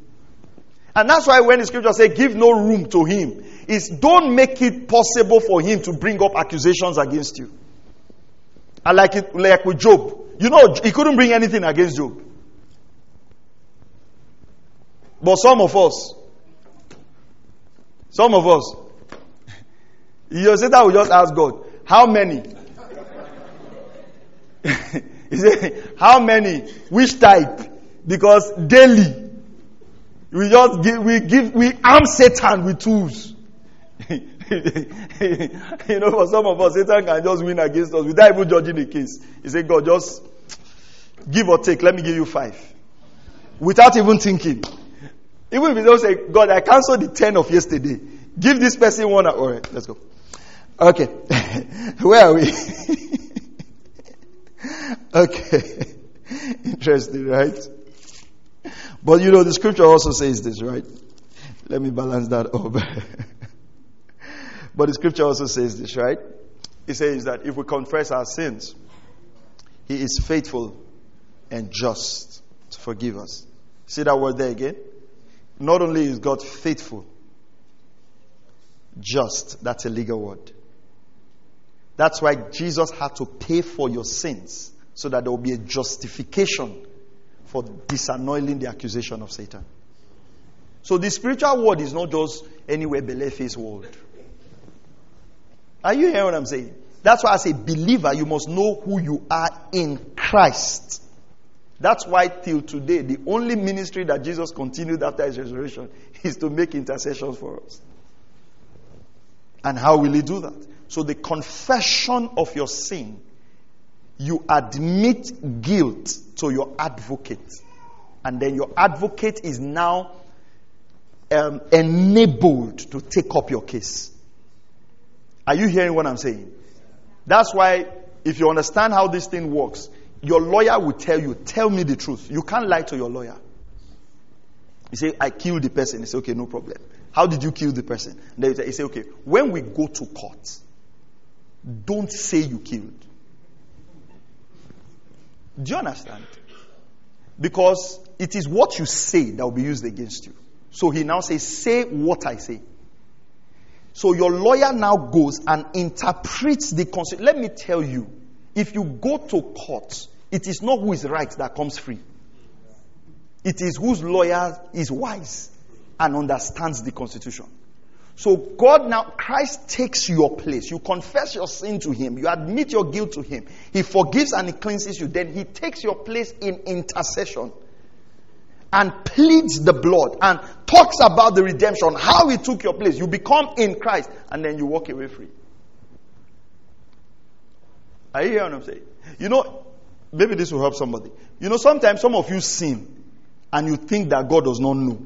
And that's why when the scripture says give no room to him, is don't make it possible for him to bring up accusations against you. And like it, like with Job, you know, he couldn't bring anything against Job. But some of us, some of us, [LAUGHS] you say that we just ask God, how many? [LAUGHS] he said, how many? Which type? Because daily, we just give, we give, we arm Satan with tools. [LAUGHS] you know, for some of us, Satan can just win against us without even judging the case. He said, God, just give or take. Let me give you five. Without even thinking. Even if you don't say, God, I cancelled the 10 of yesterday. Give this person one. All right, let's go. Okay. [LAUGHS] Where are we? [LAUGHS] okay. Interesting, right? But you know, the scripture also says this, right? Let me balance that [LAUGHS] up. but the scripture also says this, right? It says that if we confess our sins, He is faithful and just to forgive us. See that word there again? Not only is God faithful, just, that's a legal word. That's why Jesus had to pay for your sins so that there will be a justification for disannulling the accusation of Satan. So the spiritual world is not just anywhere face world. Are you hearing what I'm saying? That's why as a believer, you must know who you are in Christ. That's why till today, the only ministry that Jesus continued after his resurrection [LAUGHS] is to make intercessions for us. And how will he do that? So the confession of your sin you admit guilt to your advocate. And then your advocate is now um, enabled to take up your case. Are you hearing what I'm saying? That's why, if you understand how this thing works, your lawyer will tell you, tell me the truth. You can't lie to your lawyer. You say, I killed the person. He say, okay, no problem. How did you kill the person? And then you say, okay, when we go to court, don't say you killed. Do you understand? Because it is what you say that will be used against you. So he now says, Say what I say. So your lawyer now goes and interprets the constitution. Let me tell you, if you go to court, it is not who is right that comes free. It is whose lawyer is wise and understands the constitution. So God now, Christ takes your place. You confess your sin to Him. You admit your guilt to Him. He forgives and He cleanses you. Then He takes your place in intercession and pleads the blood and talks about the redemption, how He took your place. You become in Christ and then you walk away free. Are you hearing what I'm saying? You know, maybe this will help somebody. You know, sometimes some of you sin and you think that God does not know.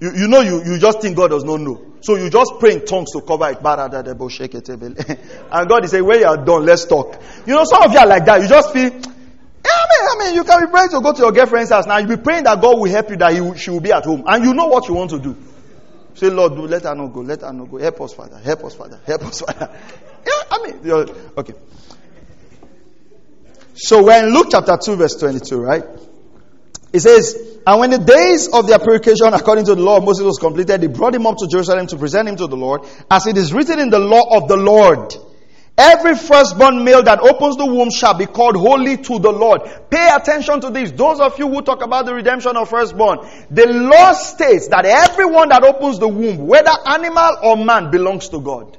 You, you know, you, you just think God does not know. So you just pray in tongues to cover it. [LAUGHS] and God is saying, when you are done, let's talk. You know, some of you are like that. You just feel, I mean, I mean, you can be praying to go to your girlfriend's house. Now you be praying that God will help you, that he, she will be at home. And you know what you want to do. Say, Lord, do, let her not go. Let her not go. Help us, Father. Help us, Father. Help us, [LAUGHS] Father. Yeah, I mean, okay. So we're in Luke chapter 2, verse 22, right? It says, And when the days of their purification according to the law of Moses was completed, they brought him up to Jerusalem to present him to the Lord, as it is written in the law of the Lord. Every firstborn male that opens the womb shall be called holy to the Lord. Pay attention to this. Those of you who talk about the redemption of firstborn, the law states that everyone that opens the womb, whether animal or man, belongs to God.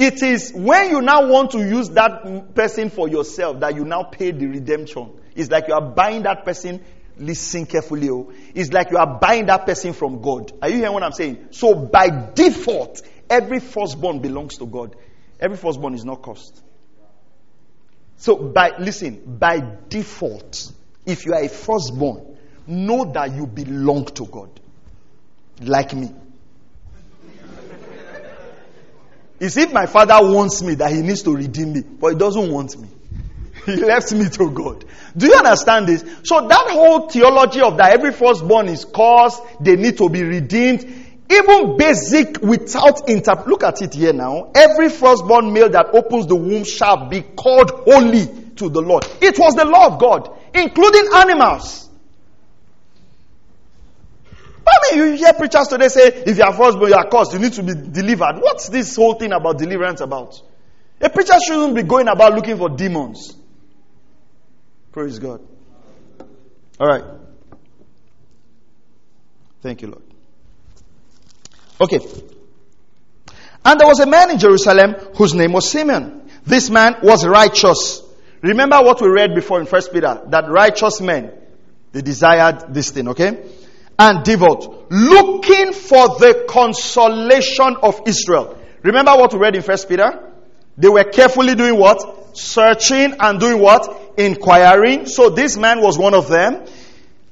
It is when you now want to use that person for yourself that you now pay the redemption. It's like you are buying that person Listen carefully. Oh. It's like you are buying that person from God. Are you hearing what I'm saying? So by default, every firstborn belongs to God. Every firstborn is not cursed. So by listen, by default, if you are a firstborn, know that you belong to God. Like me. It's if my father wants me that he needs to redeem me, but he doesn't want me. He left me to God. Do you understand this? So that whole theology of that every firstborn is cursed, they need to be redeemed, even basic without inter look at it here now. Every firstborn male that opens the womb shall be called holy to the Lord. It was the law of God, including animals. I mean, you hear preachers today say, if you are firstborn, you are cursed, you need to be delivered. What's this whole thing about deliverance about? A preacher shouldn't be going about looking for demons. Praise God. All right. Thank you, Lord. Okay. And there was a man in Jerusalem whose name was Simeon. This man was righteous. Remember what we read before in First Peter that righteous men they desired this thing, okay? And devout, looking for the consolation of Israel. Remember what we read in First Peter? They were carefully doing what? Searching and doing what? Inquiring. So this man was one of them.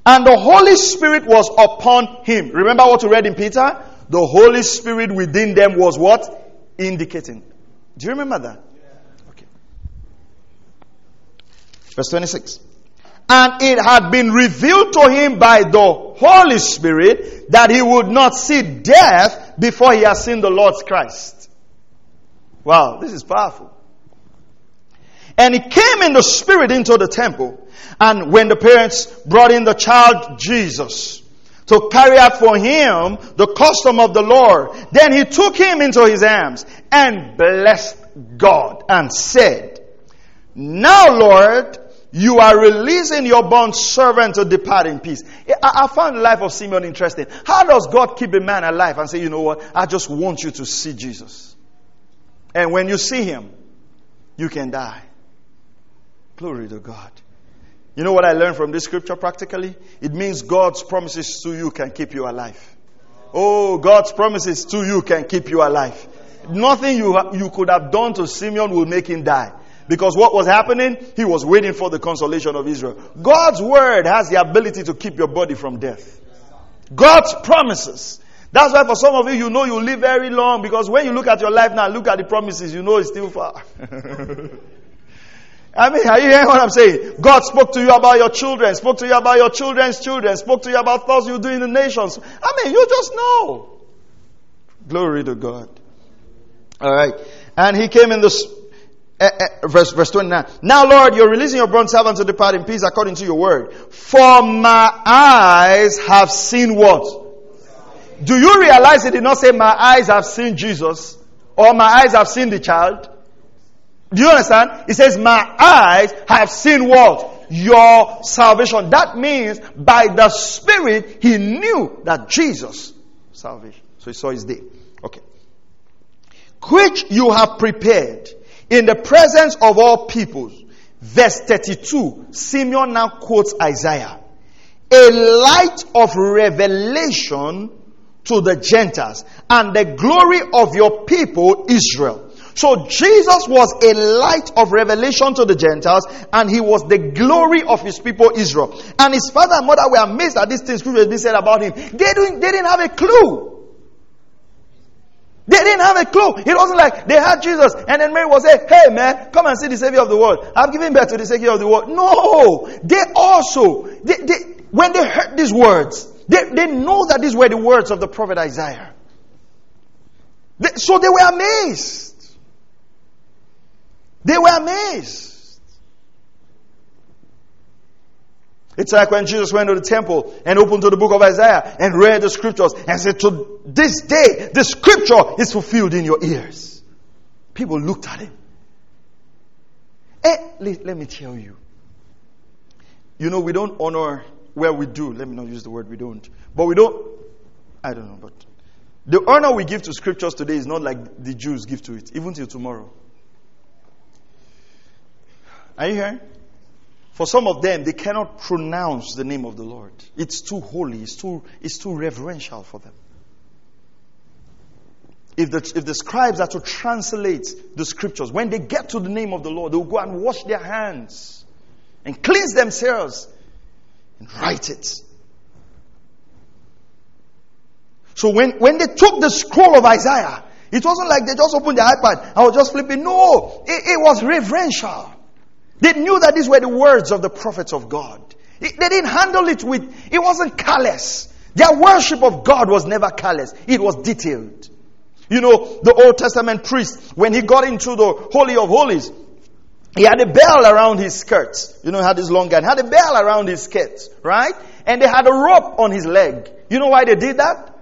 And the Holy Spirit was upon him. Remember what we read in Peter? The Holy Spirit within them was what? Indicating. Do you remember that? Okay. Verse 26. And it had been revealed to him by the Holy Spirit that he would not see death before he has seen the Lord's Christ. Wow, this is powerful. And he came in the spirit into the temple. And when the parents brought in the child Jesus, to carry out for him the custom of the Lord. Then he took him into his arms and blessed God and said, Now, Lord, you are releasing your bond servant to depart in peace. I, I found the life of Simeon interesting. How does God keep a man alive and say, you know what? I just want you to see Jesus. And when you see him, you can die. Glory to God. You know what I learned from this scripture practically? It means God's promises to you can keep you alive. Oh, God's promises to you can keep you alive. Nothing you, you could have done to Simeon will make him die. Because what was happening? He was waiting for the consolation of Israel. God's word has the ability to keep your body from death. God's promises. That's why for some of you, you know you live very long because when you look at your life now, look at the promises, you know it's still far. [LAUGHS] I mean, are you hearing what I'm saying? God spoke to you about your children, spoke to you about your children's children, spoke to you about thoughts you do in the nations. I mean, you just know. Glory to God. All right. And he came in this, uh, uh, verse, verse 29. Now, Lord, you're releasing your bond servant to depart in peace according to your word. For my eyes have seen what? Do you realize he did not say, My eyes have seen Jesus or my eyes have seen the child? Do you understand? He says, My eyes have seen what? Your salvation. That means by the Spirit, he knew that Jesus salvation. So he saw his day. Okay. Which you have prepared in the presence of all peoples. Verse 32, Simeon now quotes Isaiah. A light of revelation to the Gentiles and the glory of your people Israel. So Jesus was a light of revelation to the Gentiles and he was the glory of his people Israel. And his father and mother were amazed at these things scripture being said about him. They didn't, they didn't have a clue. They didn't have a clue. It wasn't like they had Jesus and then Mary was saying, hey man, come and see the Savior of the world. I've given birth to the Savior of the world. No! They also, they, they, when they heard these words, they, they know that these were the words of the prophet Isaiah. They, so they were amazed. They were amazed. It's like when Jesus went to the temple and opened to the book of Isaiah and read the scriptures and said, To this day, the scripture is fulfilled in your ears. People looked at him. Eh, let, let me tell you. You know, we don't honor where we do. Let me not use the word we don't. But we don't, I don't know, but the honor we give to scriptures today is not like the Jews give to it, even till tomorrow. Are you here? For some of them, they cannot pronounce the name of the Lord. It's too holy, it's too, it's too reverential for them. If the, if the scribes are to translate the scriptures, when they get to the name of the Lord, they will go and wash their hands and cleanse themselves and write it. So when, when they took the scroll of Isaiah, it wasn't like they just opened the iPad and was just flipping. No, it, it was reverential. They knew that these were the words of the prophets of God. They didn't handle it with, it wasn't callous. Their worship of God was never callous. It was detailed. You know, the Old Testament priest, when he got into the Holy of Holies, he had a bell around his skirts. You know, he had this long gown. Had a bell around his skirts, right? And they had a rope on his leg. You know why they did that?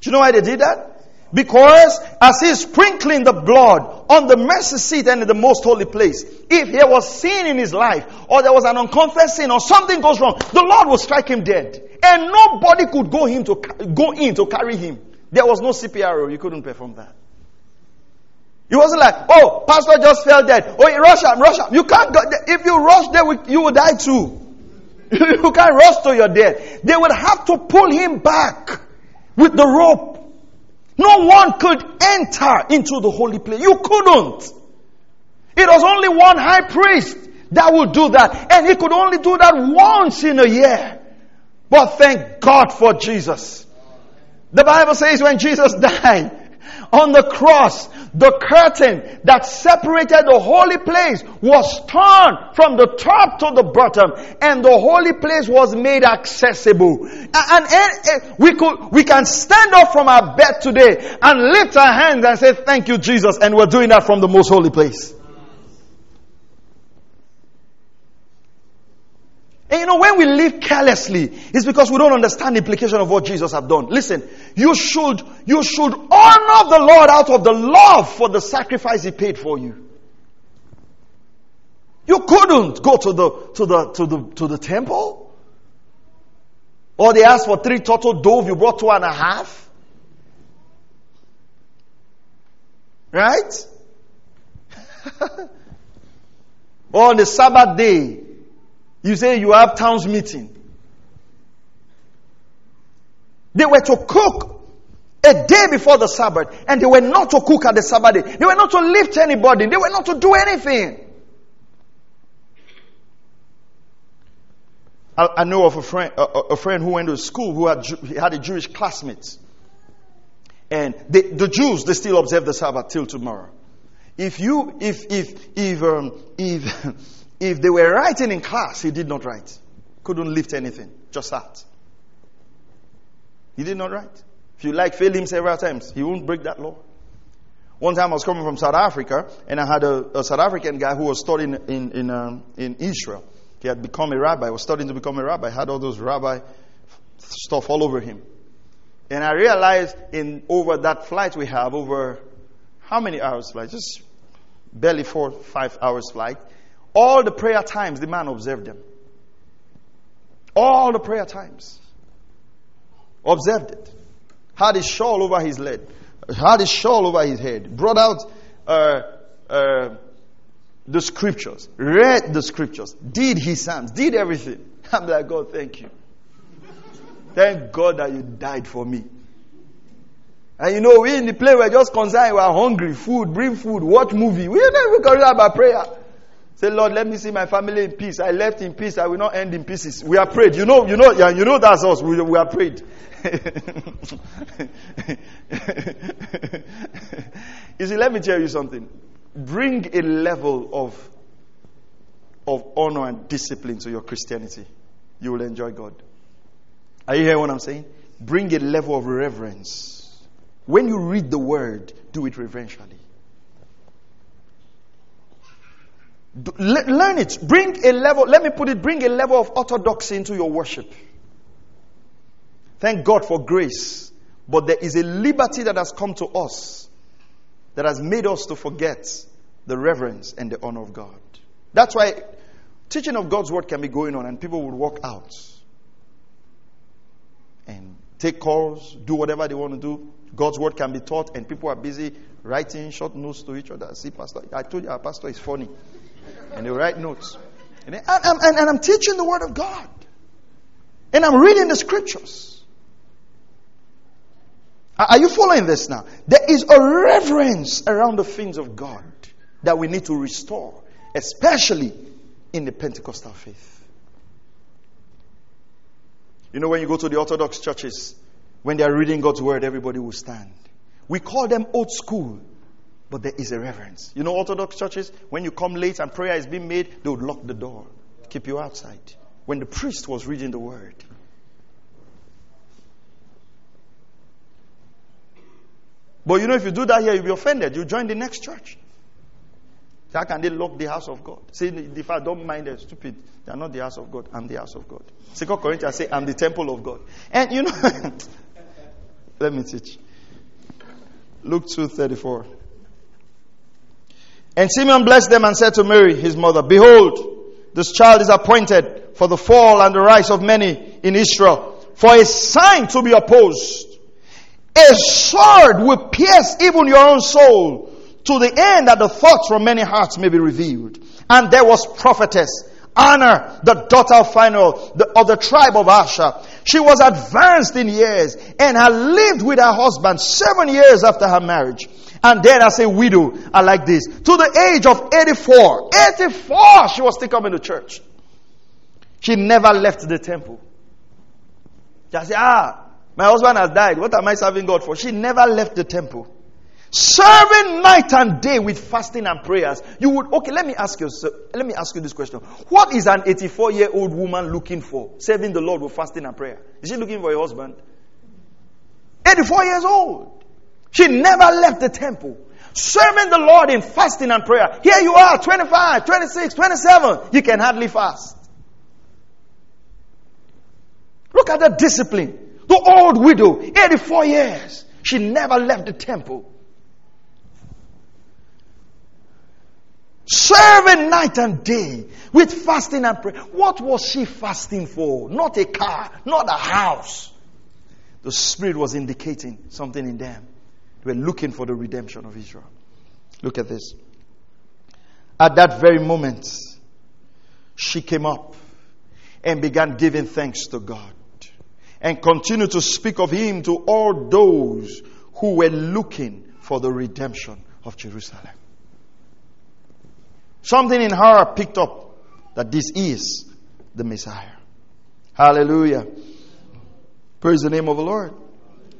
Do you know why they did that? Because as he's sprinkling the blood on the mercy seat and in the most holy place, if there was sin in his life, or there was an unconfessed sin, or something goes wrong, the Lord will strike him dead. And nobody could go, him to, go in to carry him. There was no CPR, you couldn't perform that. It wasn't like, oh, pastor just fell dead. Oh, rush up, rush up. You can't go, if you rush there, you will die too. [LAUGHS] you can't rush to your death. They would have to pull him back with the rope. No one could enter into the holy place. You couldn't. It was only one high priest that would do that. And he could only do that once in a year. But thank God for Jesus. The Bible says when Jesus died, on the cross, the curtain that separated the holy place was torn from the top to the bottom and the holy place was made accessible. And, and, and, we could, we can stand up from our bed today and lift our hands and say, thank you, Jesus. And we're doing that from the most holy place. And you know, when we live carelessly, it's because we don't understand the implication of what Jesus have done. Listen, you should, you should honor the Lord out of the love for the sacrifice He paid for you. You couldn't go to the, to the, to the, to the temple. Or they asked for three turtle dove, you brought two and a half. Right? [LAUGHS] on the Sabbath day, you say you have town's meeting. They were to cook a day before the Sabbath, and they were not to cook at the Sabbath day. They were not to lift anybody. They were not to do anything. I, I know of a friend, a, a, friend who went to school who had, he had a Jewish classmate. And they, the Jews, they still observe the Sabbath till tomorrow. If you, if, if, if, um, if, [LAUGHS] If they were writing in class, he did not write. Couldn't lift anything. Just that. He did not write. If you like, fail him several times. He won't break that law. One time I was coming from South Africa and I had a, a South African guy who was studying in, in, um, in Israel. He had become a rabbi, was studying to become a rabbi, had all those rabbi stuff all over him. And I realized in over that flight we have, over how many hours flight? Just barely four, five hours flight. All the prayer times, the man observed them. All the prayer times. Observed it. Had his shawl over his head. Had his shawl over his head. Brought out uh, uh, the scriptures. Read the scriptures. Did his psalms. Did everything. [LAUGHS] I'm like, God, thank you. Thank God that you died for me. And you know, we in the place we're just concerned, we're hungry, food, bring food, watch movie. We don't even worry about prayer. Say, Lord, let me see my family in peace. I left in peace. I will not end in pieces. We are prayed. You know, you know, yeah, you know that's us. We, we are prayed. [LAUGHS] you see, let me tell you something. Bring a level of, of honor and discipline to your Christianity. You will enjoy God. Are you hearing what I'm saying? Bring a level of reverence. When you read the word, do it reverentially. Learn it. Bring a level, let me put it, bring a level of orthodoxy into your worship. Thank God for grace. But there is a liberty that has come to us that has made us to forget the reverence and the honor of God. That's why teaching of God's word can be going on and people would walk out and take calls, do whatever they want to do. God's word can be taught and people are busy writing short notes to each other. See, Pastor, I told you our pastor is funny and they write notes. And, and, and I'm teaching the Word of God. And I'm reading the scriptures. Are you following this now? There is a reverence around the things of God that we need to restore, especially in the Pentecostal faith. You know, when you go to the Orthodox churches, when they are reading God's word, everybody will stand. We call them old school, but there is a reverence. You know, Orthodox churches, when you come late and prayer is being made, they would lock the door, keep you outside. When the priest was reading the word, But you know, if you do that here, you'll be offended. You join the next church. How can they lock the house of God? Say, if I don't mind, they're stupid. They're not the house of God. I'm the house of God. Second Corinthians say, I'm the temple of God. And you know, [LAUGHS] let me teach. Luke 2:34. And Simeon blessed them and said to Mary, his mother, Behold, this child is appointed for the fall and the rise of many in Israel, for a sign to be opposed. A sword will pierce even your own soul to the end that the thoughts from many hearts may be revealed. And there was prophetess Anna, the daughter of Phanuel the, of the tribe of Asher. She was advanced in years and had lived with her husband seven years after her marriage. And then as a widow, I like this, to the age of 84. 84, she was still coming to church. She never left the temple. She said, ah, my husband has died. What am I serving God for? She never left the temple. Serving night and day with fasting and prayers. You would, okay, let me ask you, sir, let me ask you this question. What is an 84 year old woman looking for? Serving the Lord with fasting and prayer. Is she looking for a husband? 84 years old. She never left the temple. Serving the Lord in fasting and prayer. Here you are, 25, 26, 27. You can hardly fast. Look at the discipline. The old widow, 84 years. She never left the temple. Serving night and day with fasting and prayer. What was she fasting for? Not a car, not a house. The Spirit was indicating something in them. They were looking for the redemption of Israel. Look at this. At that very moment, she came up and began giving thanks to God and continued to speak of Him to all those who were looking for the redemption of Jerusalem. Something in her picked up that this is the Messiah. Hallelujah. Praise the name of the Lord.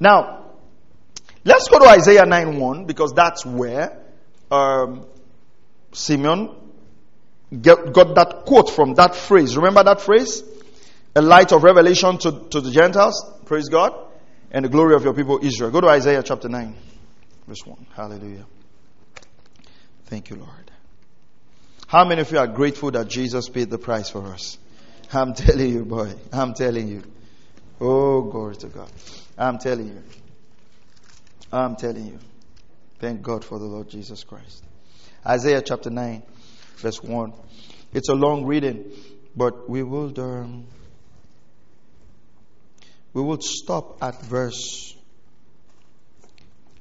Now, let's go to Isaiah 9 1 because that's where um, Simeon get, got that quote from that phrase. Remember that phrase? A light of revelation to, to the Gentiles. Praise God. And the glory of your people Israel. Go to Isaiah chapter 9, verse 1. Hallelujah. Thank you, Lord. How many of you are grateful that Jesus paid the price for us? I'm [LAUGHS] telling you, boy. I'm telling you. Oh, glory to God. I'm telling you. I'm telling you. Thank God for the Lord Jesus Christ. Isaiah chapter 9, verse 1. It's a long reading, but we will um, we will stop at verse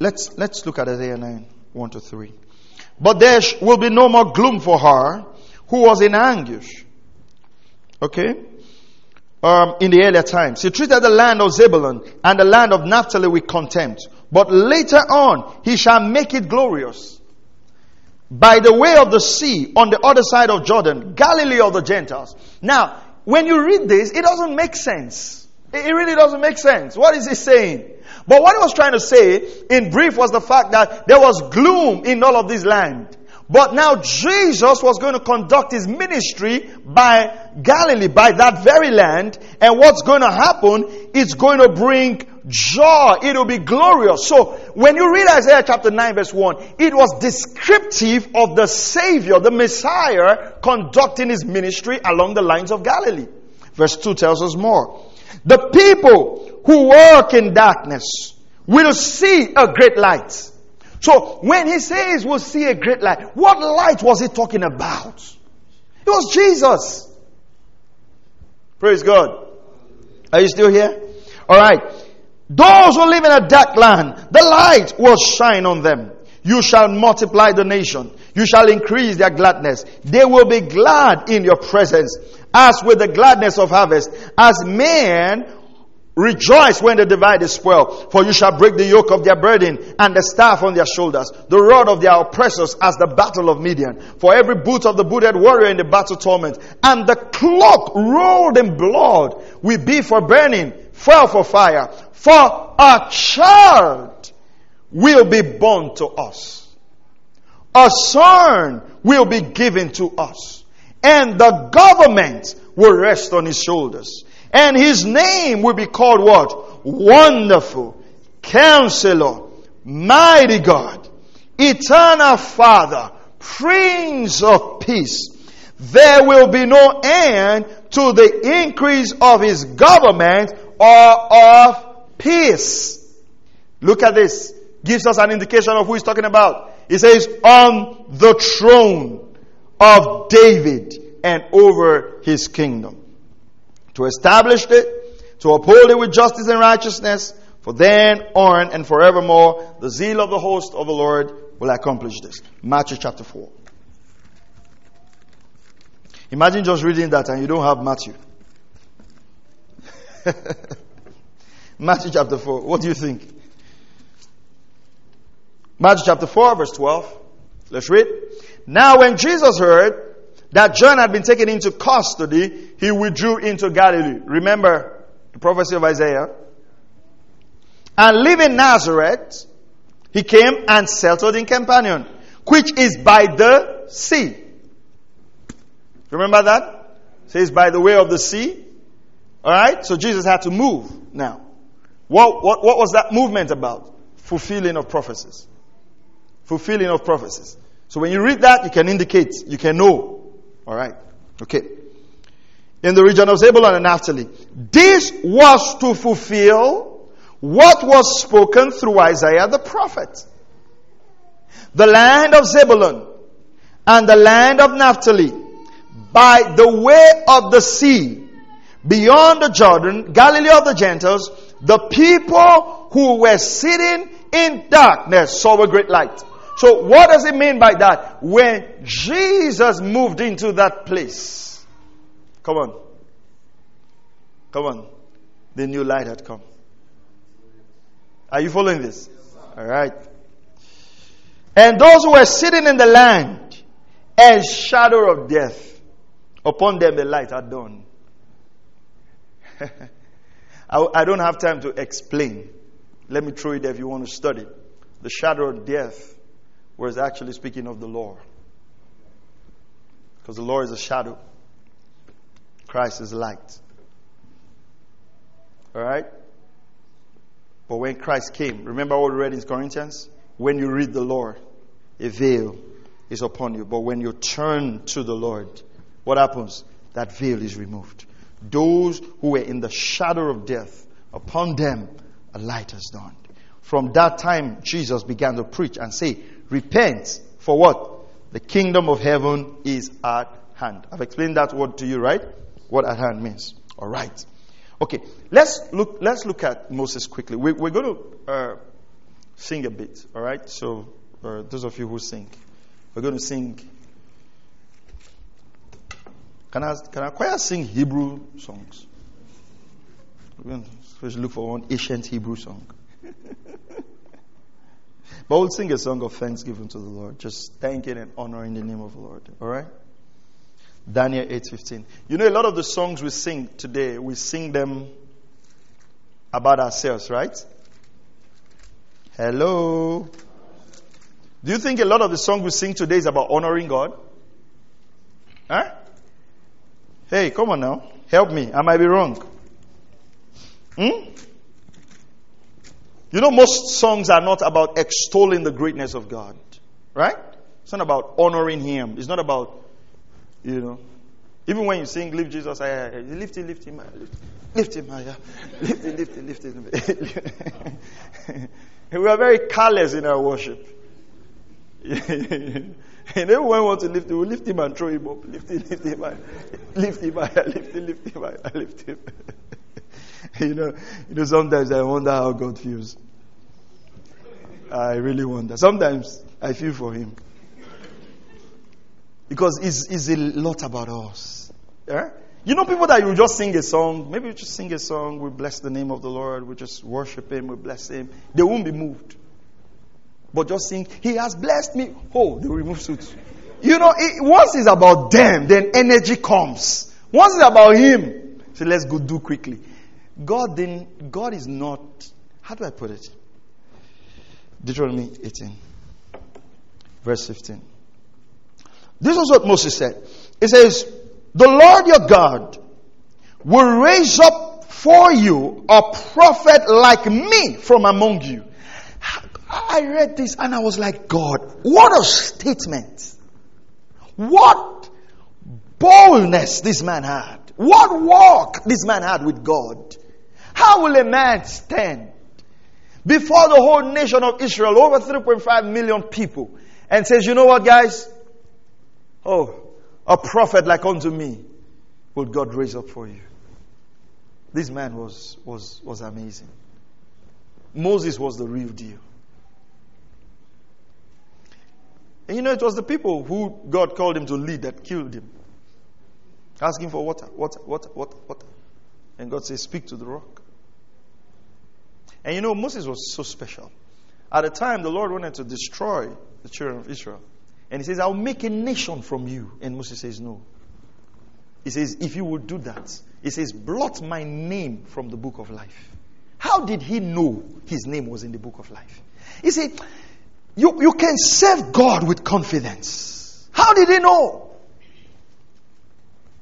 Let's let's look at Isaiah 9, 1 to 3. But there will be no more gloom for her who was in anguish. Okay? Um, in the earlier times. He treated the land of Zebulun and the land of Naphtali with contempt. But later on, he shall make it glorious. By the way of the sea, on the other side of Jordan, Galilee of the Gentiles. Now, when you read this, it doesn't make sense. It really doesn't make sense. What is he saying? But what he was trying to say in brief was the fact that there was gloom in all of this land. But now Jesus was going to conduct his ministry by Galilee, by that very land. And what's going to happen is going to bring joy. It will be glorious. So when you read Isaiah chapter 9 verse 1, it was descriptive of the Savior, the Messiah, conducting his ministry along the lines of Galilee. Verse 2 tells us more. The people who work in darkness will see a great light. So when he says we'll see a great light, what light was he talking about? It was Jesus. Praise God. Are you still here? Alright. Those who live in a dark land, the light will shine on them. You shall multiply the nation. You shall increase their gladness. They will be glad in your presence, as with the gladness of harvest, as men Rejoice when they divide the spoil, for you shall break the yoke of their burden and the staff on their shoulders, the rod of their oppressors as the battle of Midian. For every boot of the booted warrior in the battle torment, and the cloak rolled in blood will be for burning, fell for fire. For a child will be born to us. A son will be given to us. And the government will rest on his shoulders and his name will be called what? Wonderful, Counselor, Mighty God, Eternal Father, Prince of Peace. There will be no end to the increase of his government or of peace. Look at this. Gives us an indication of who he's talking about. He says, on the throne of David and over his kingdom to establish it, to uphold it with justice and righteousness, for then on and forevermore the zeal of the host of the Lord will accomplish this. Matthew chapter 4. Imagine just reading that and you don't have Matthew. [LAUGHS] Matthew chapter 4. What do you think? Matthew chapter 4, verse 12. Let's read. Now, when Jesus heard that John had been taken into custody, he withdrew into Galilee. Remember the prophecy of Isaiah? And leaving Nazareth, he came and settled in Capernaum, which is by the sea. Remember that? It says by the way of the sea. Alright? So Jesus had to move now. What, what, what was that movement about? Fulfilling of prophecies. Fulfilling of prophecies. So when you read that, you can indicate, you can know all right. Okay. In the region of Zebulun and Naphtali. This was to fulfill what was spoken through Isaiah the prophet. The land of Zebulun and the land of Naphtali by the way of the sea beyond the Jordan, Galilee of the Gentiles, the people who were sitting in darkness saw a great light. So what does it mean by that? When Jesus moved into that place. Come on. Come on. The new light had come. Are you following this? All right. And those who were sitting in the land and shadow of death, upon them the light had dawned. [LAUGHS] I, I don't have time to explain. Let me throw it there if you want to study. The shadow of death was actually speaking of the law. Because the law is a shadow, Christ is light. All right? But when Christ came, remember what we read in Corinthians? When you read the law, a veil is upon you. But when you turn to the Lord, what happens? That veil is removed. Those who were in the shadow of death, upon them a light has dawned. From that time, Jesus began to preach and say, Repent for what? The kingdom of heaven is at hand. I've explained that word to you, right? What at hand means. All right. Okay, let's look. Let's look at Moses quickly. We, are going to uh, sing a bit. All right. So uh, those of you who sing, we're going to sing. Can I can I choir sing Hebrew songs? We're going to look for one ancient Hebrew song. [LAUGHS] But we'll sing a song of thanksgiving to the Lord, just thanking and honoring the name of the Lord. All right? Daniel 8:15. You know a lot of the songs we sing today, we sing them about ourselves, right? Hello. Do you think a lot of the songs we sing today is about honoring God? Huh? Hey, come on now. Help me. I might be wrong. Hmm? You know, most songs are not about extolling the greatness of God, right? It's not about honoring Him. It's not about, you know, even when you sing, Lift Jesus lift Him, lift Him, lift, lift Him higher, [LAUGHS] lift Him, lift Him, lift Him. [LAUGHS] we are very careless in our worship. [LAUGHS] [LAUGHS] and everyone wants to lift him, we lift him and throw him up. Lift him, lift him [LAUGHS] lift him higher, [LAUGHS] lift him, lift him lift him. you know, you know, sometimes I wonder how God feels. I really wonder. Sometimes I feel for him. Because it's, it's a lot about us. Yeah? You know, people that you just sing a song, maybe you just sing a song, we bless the name of the Lord, we just worship Him, we bless Him. They won't be moved. But just sing, He has blessed me. Oh, they remove suits. You know, it, once it's about them, then energy comes. Once it's about Him, so let's go do quickly. God then, God is not, how do I put it? Deuteronomy 18, verse 15. This is what Moses said. It says, the Lord your God will raise up for you a prophet like me from among you. I read this and I was like, God, what a statement. What boldness this man had. What walk this man had with God. How will a man stand before the whole nation of Israel, over 3.5 million people, and says, you know what, guys? Oh, a prophet like unto me will God raise up for you. This man was, was, was amazing. Moses was the real deal. And you know, it was the people who God called him to lead that killed him. Asking for water, water, water, water, water. And God says, Speak to the rock. And you know, Moses was so special. At the time, the Lord wanted to destroy the children of Israel. And he says, I'll make a nation from you. And Moses says, No. He says, If you would do that, he says, blot my name from the book of life. How did he know his name was in the book of life? He said, you, you can serve God with confidence. How did he know?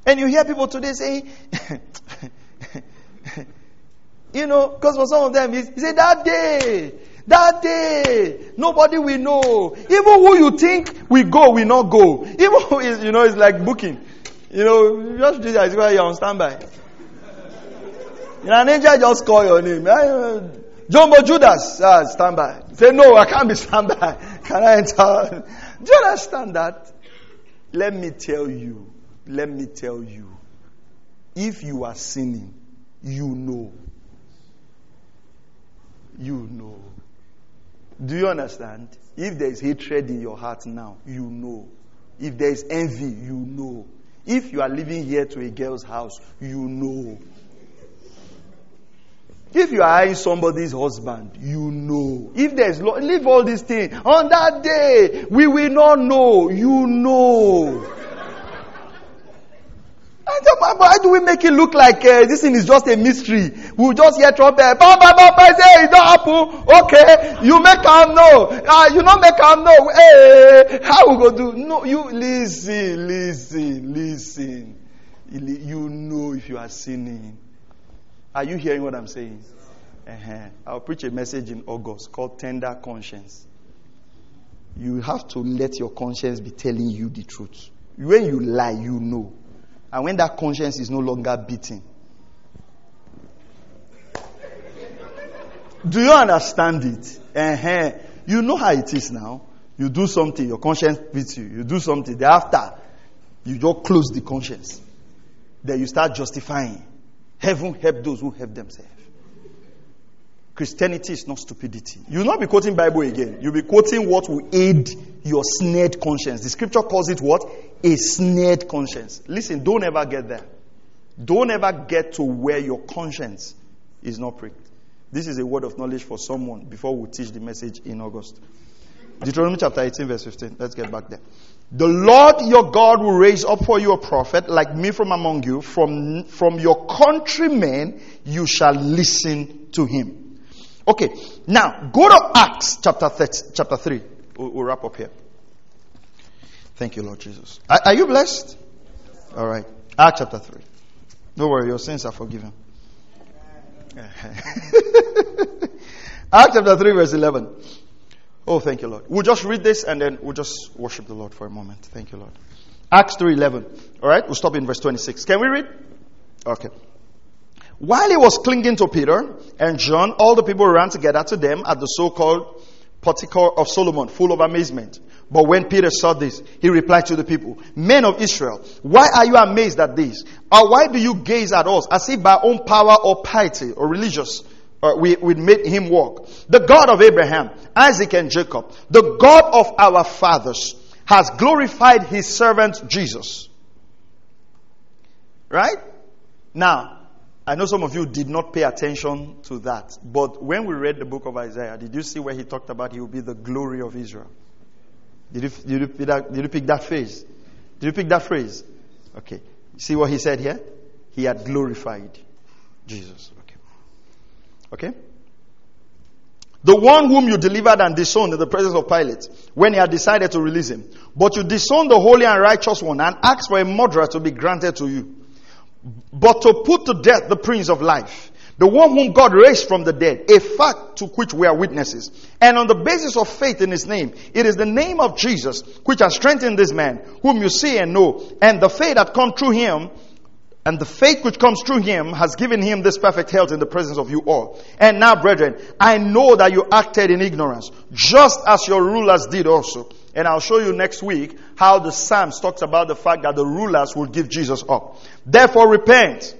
And you hear people today say, [LAUGHS] you know, because for some of them, he, said, that day, that day, nobody will know. Even who you think we go, we not go. [LAUGHS] Even who is, you know, it's like booking. You know, just do that you're on standby. You know, an angel just call your name. Uh, Jumbo Judas, ah, standby. Say, no, I can't be stand by. Can I enter? [LAUGHS] Do you understand that? Let me tell you, let me tell you, if you are sinning, you know. You know. Do you understand? If there is hatred in your heart now, you know. If there is envy, you know. If you are living here to a girl's house, you know. If you are somebody's husband, you know. If there's, lo- leave all these things. On that day, we will not know. You know. Why do we make it look like uh, this thing is just a mystery? We'll just hear trumpet. Bah, bah, bah, bah, say it don't happen. Okay, you make them know. Uh, you not make them know. Hey, how we go do? No, you listen, listen, listen. You know if you are sinning. Are you hearing what I'm saying? Uh-huh. I'll preach a message in August called Tender Conscience. You have to let your conscience be telling you the truth. When you lie, you know. And when that conscience is no longer beating, do you understand it? Uh-huh. You know how it is now. You do something, your conscience beats you. You do something, thereafter, you just close the conscience. Then you start justifying. Heaven help those who help themselves. Christianity is not stupidity. You'll not be quoting Bible again. You'll be quoting what will aid your seared conscience. The scripture calls it what? A seared conscience. Listen, don't ever get there. Don't ever get to where your conscience is not pricked. This is a word of knowledge for someone before we teach the message in August. Deuteronomy chapter 18, verse 15. Let's get back there. The Lord your God will raise up for you a prophet like me from among you. From, from your countrymen you shall listen to him. Okay, now go to Acts chapter 30, chapter 3. We'll, we'll, wrap up here. Thank you, Lord Jesus. Are, are you blessed? All right. Acts chapter 3. Don't worry, your sins are forgiven. [LAUGHS] Acts chapter 3, verse 11. Oh, thank you, Lord. We'll just read this and then we'll just worship the Lord for a moment. Thank you, Lord. Acts 3.11. All right, we'll stop in verse 26. Can we read? Okay. While he was clinging to Peter and John, all the people ran together to them at the so-called portico of Solomon, full of amazement. But when Peter saw this, he replied to the people, Men of Israel, why are you amazed at this? Or why do you gaze at us as if by own power or piety or religious uh, we, we made him walk. The God of Abraham, Isaac, and Jacob, the God of our fathers, has glorified his servant Jesus. Right? Now, I know some of you did not pay attention to that, but when we read the book of Isaiah, did you see where he talked about he will be the glory of Israel? Did you, did you, pick, that, did you pick that phrase? Did you pick that phrase? Okay. See what he said here? He had glorified Jesus. Okay? The one whom you delivered and disowned in the presence of Pilate when he had decided to release him. But you disowned the holy and righteous one and asked for a murderer to be granted to you. But to put to death the Prince of Life, the one whom God raised from the dead, a fact to which we are witnesses. And on the basis of faith in his name, it is the name of Jesus which has strengthened this man, whom you see and know, and the faith that come through him and the faith which comes through him has given him this perfect health in the presence of you all. And now, brethren, I know that you acted in ignorance, just as your rulers did also. And I'll show you next week how the Psalms talks about the fact that the rulers will give Jesus up. Therefore, repent.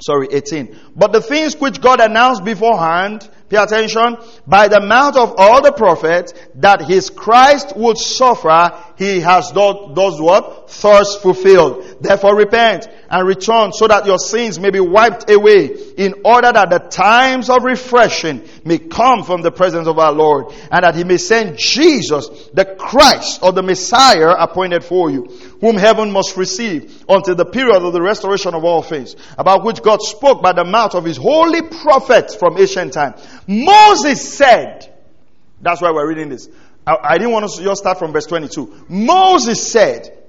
Sorry, 18. But the things which God announced beforehand, pay attention, by the mouth of all the prophets, that his Christ would suffer, he has done, does what? Thirst fulfilled. Therefore repent and return so that your sins may be wiped away in order that the times of refreshing may come from the presence of our Lord and that he may send Jesus, the Christ or the Messiah appointed for you, whom heaven must receive until the period of the restoration of all things, about which God spoke by the mouth of his holy prophets from ancient time. Moses said, that's why we're reading this. I, I didn't want to just start from verse 22. Moses said,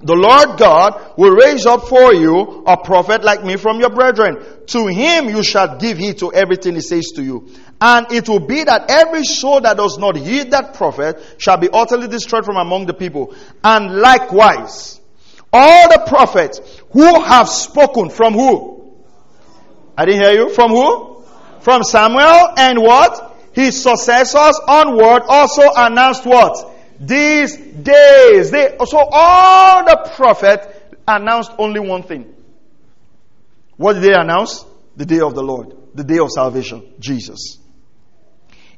the Lord God will raise up for you a prophet like me from your brethren. To him you shall give heed to everything he says to you. And it will be that every soul that does not heed that prophet shall be utterly destroyed from among the people. And likewise, all the prophets who have spoken from who? I didn't hear you. From who? From Samuel and what? His successors onward also announced what? These days. They, so all the prophets announced only one thing. What did they announce? The day of the Lord, the day of salvation, Jesus.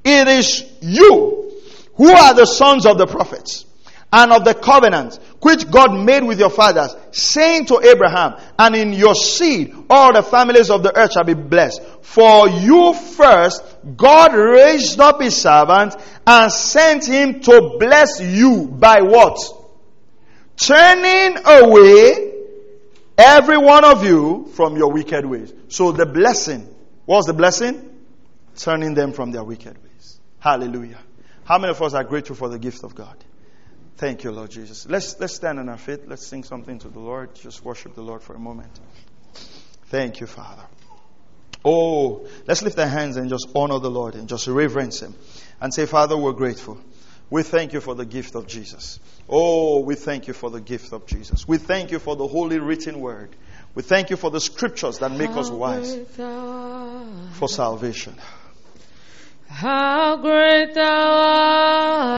It is you who are the sons of the prophets and of the covenant which God made with your fathers, saying to Abraham, and in your seed all the families of the earth shall be blessed. For you first, God raised up his servant and sent him to bless you by what? Turning away every one of you from your wicked ways. So the blessing, what's the blessing? Turning them from their wicked ways. Hallelujah. How many of us are grateful for the gift of God? Thank you, Lord Jesus. Let's, let's stand on our feet. Let's sing something to the Lord. Just worship the Lord for a moment. Thank you, Father. Oh, let's lift our hands and just honor the Lord and just reverence Him and say, Father, we're grateful. We thank you for the gift of Jesus. Oh, we thank you for the gift of Jesus. We thank you for the holy written word. We thank you for the scriptures that make us wise for salvation. How great thou art.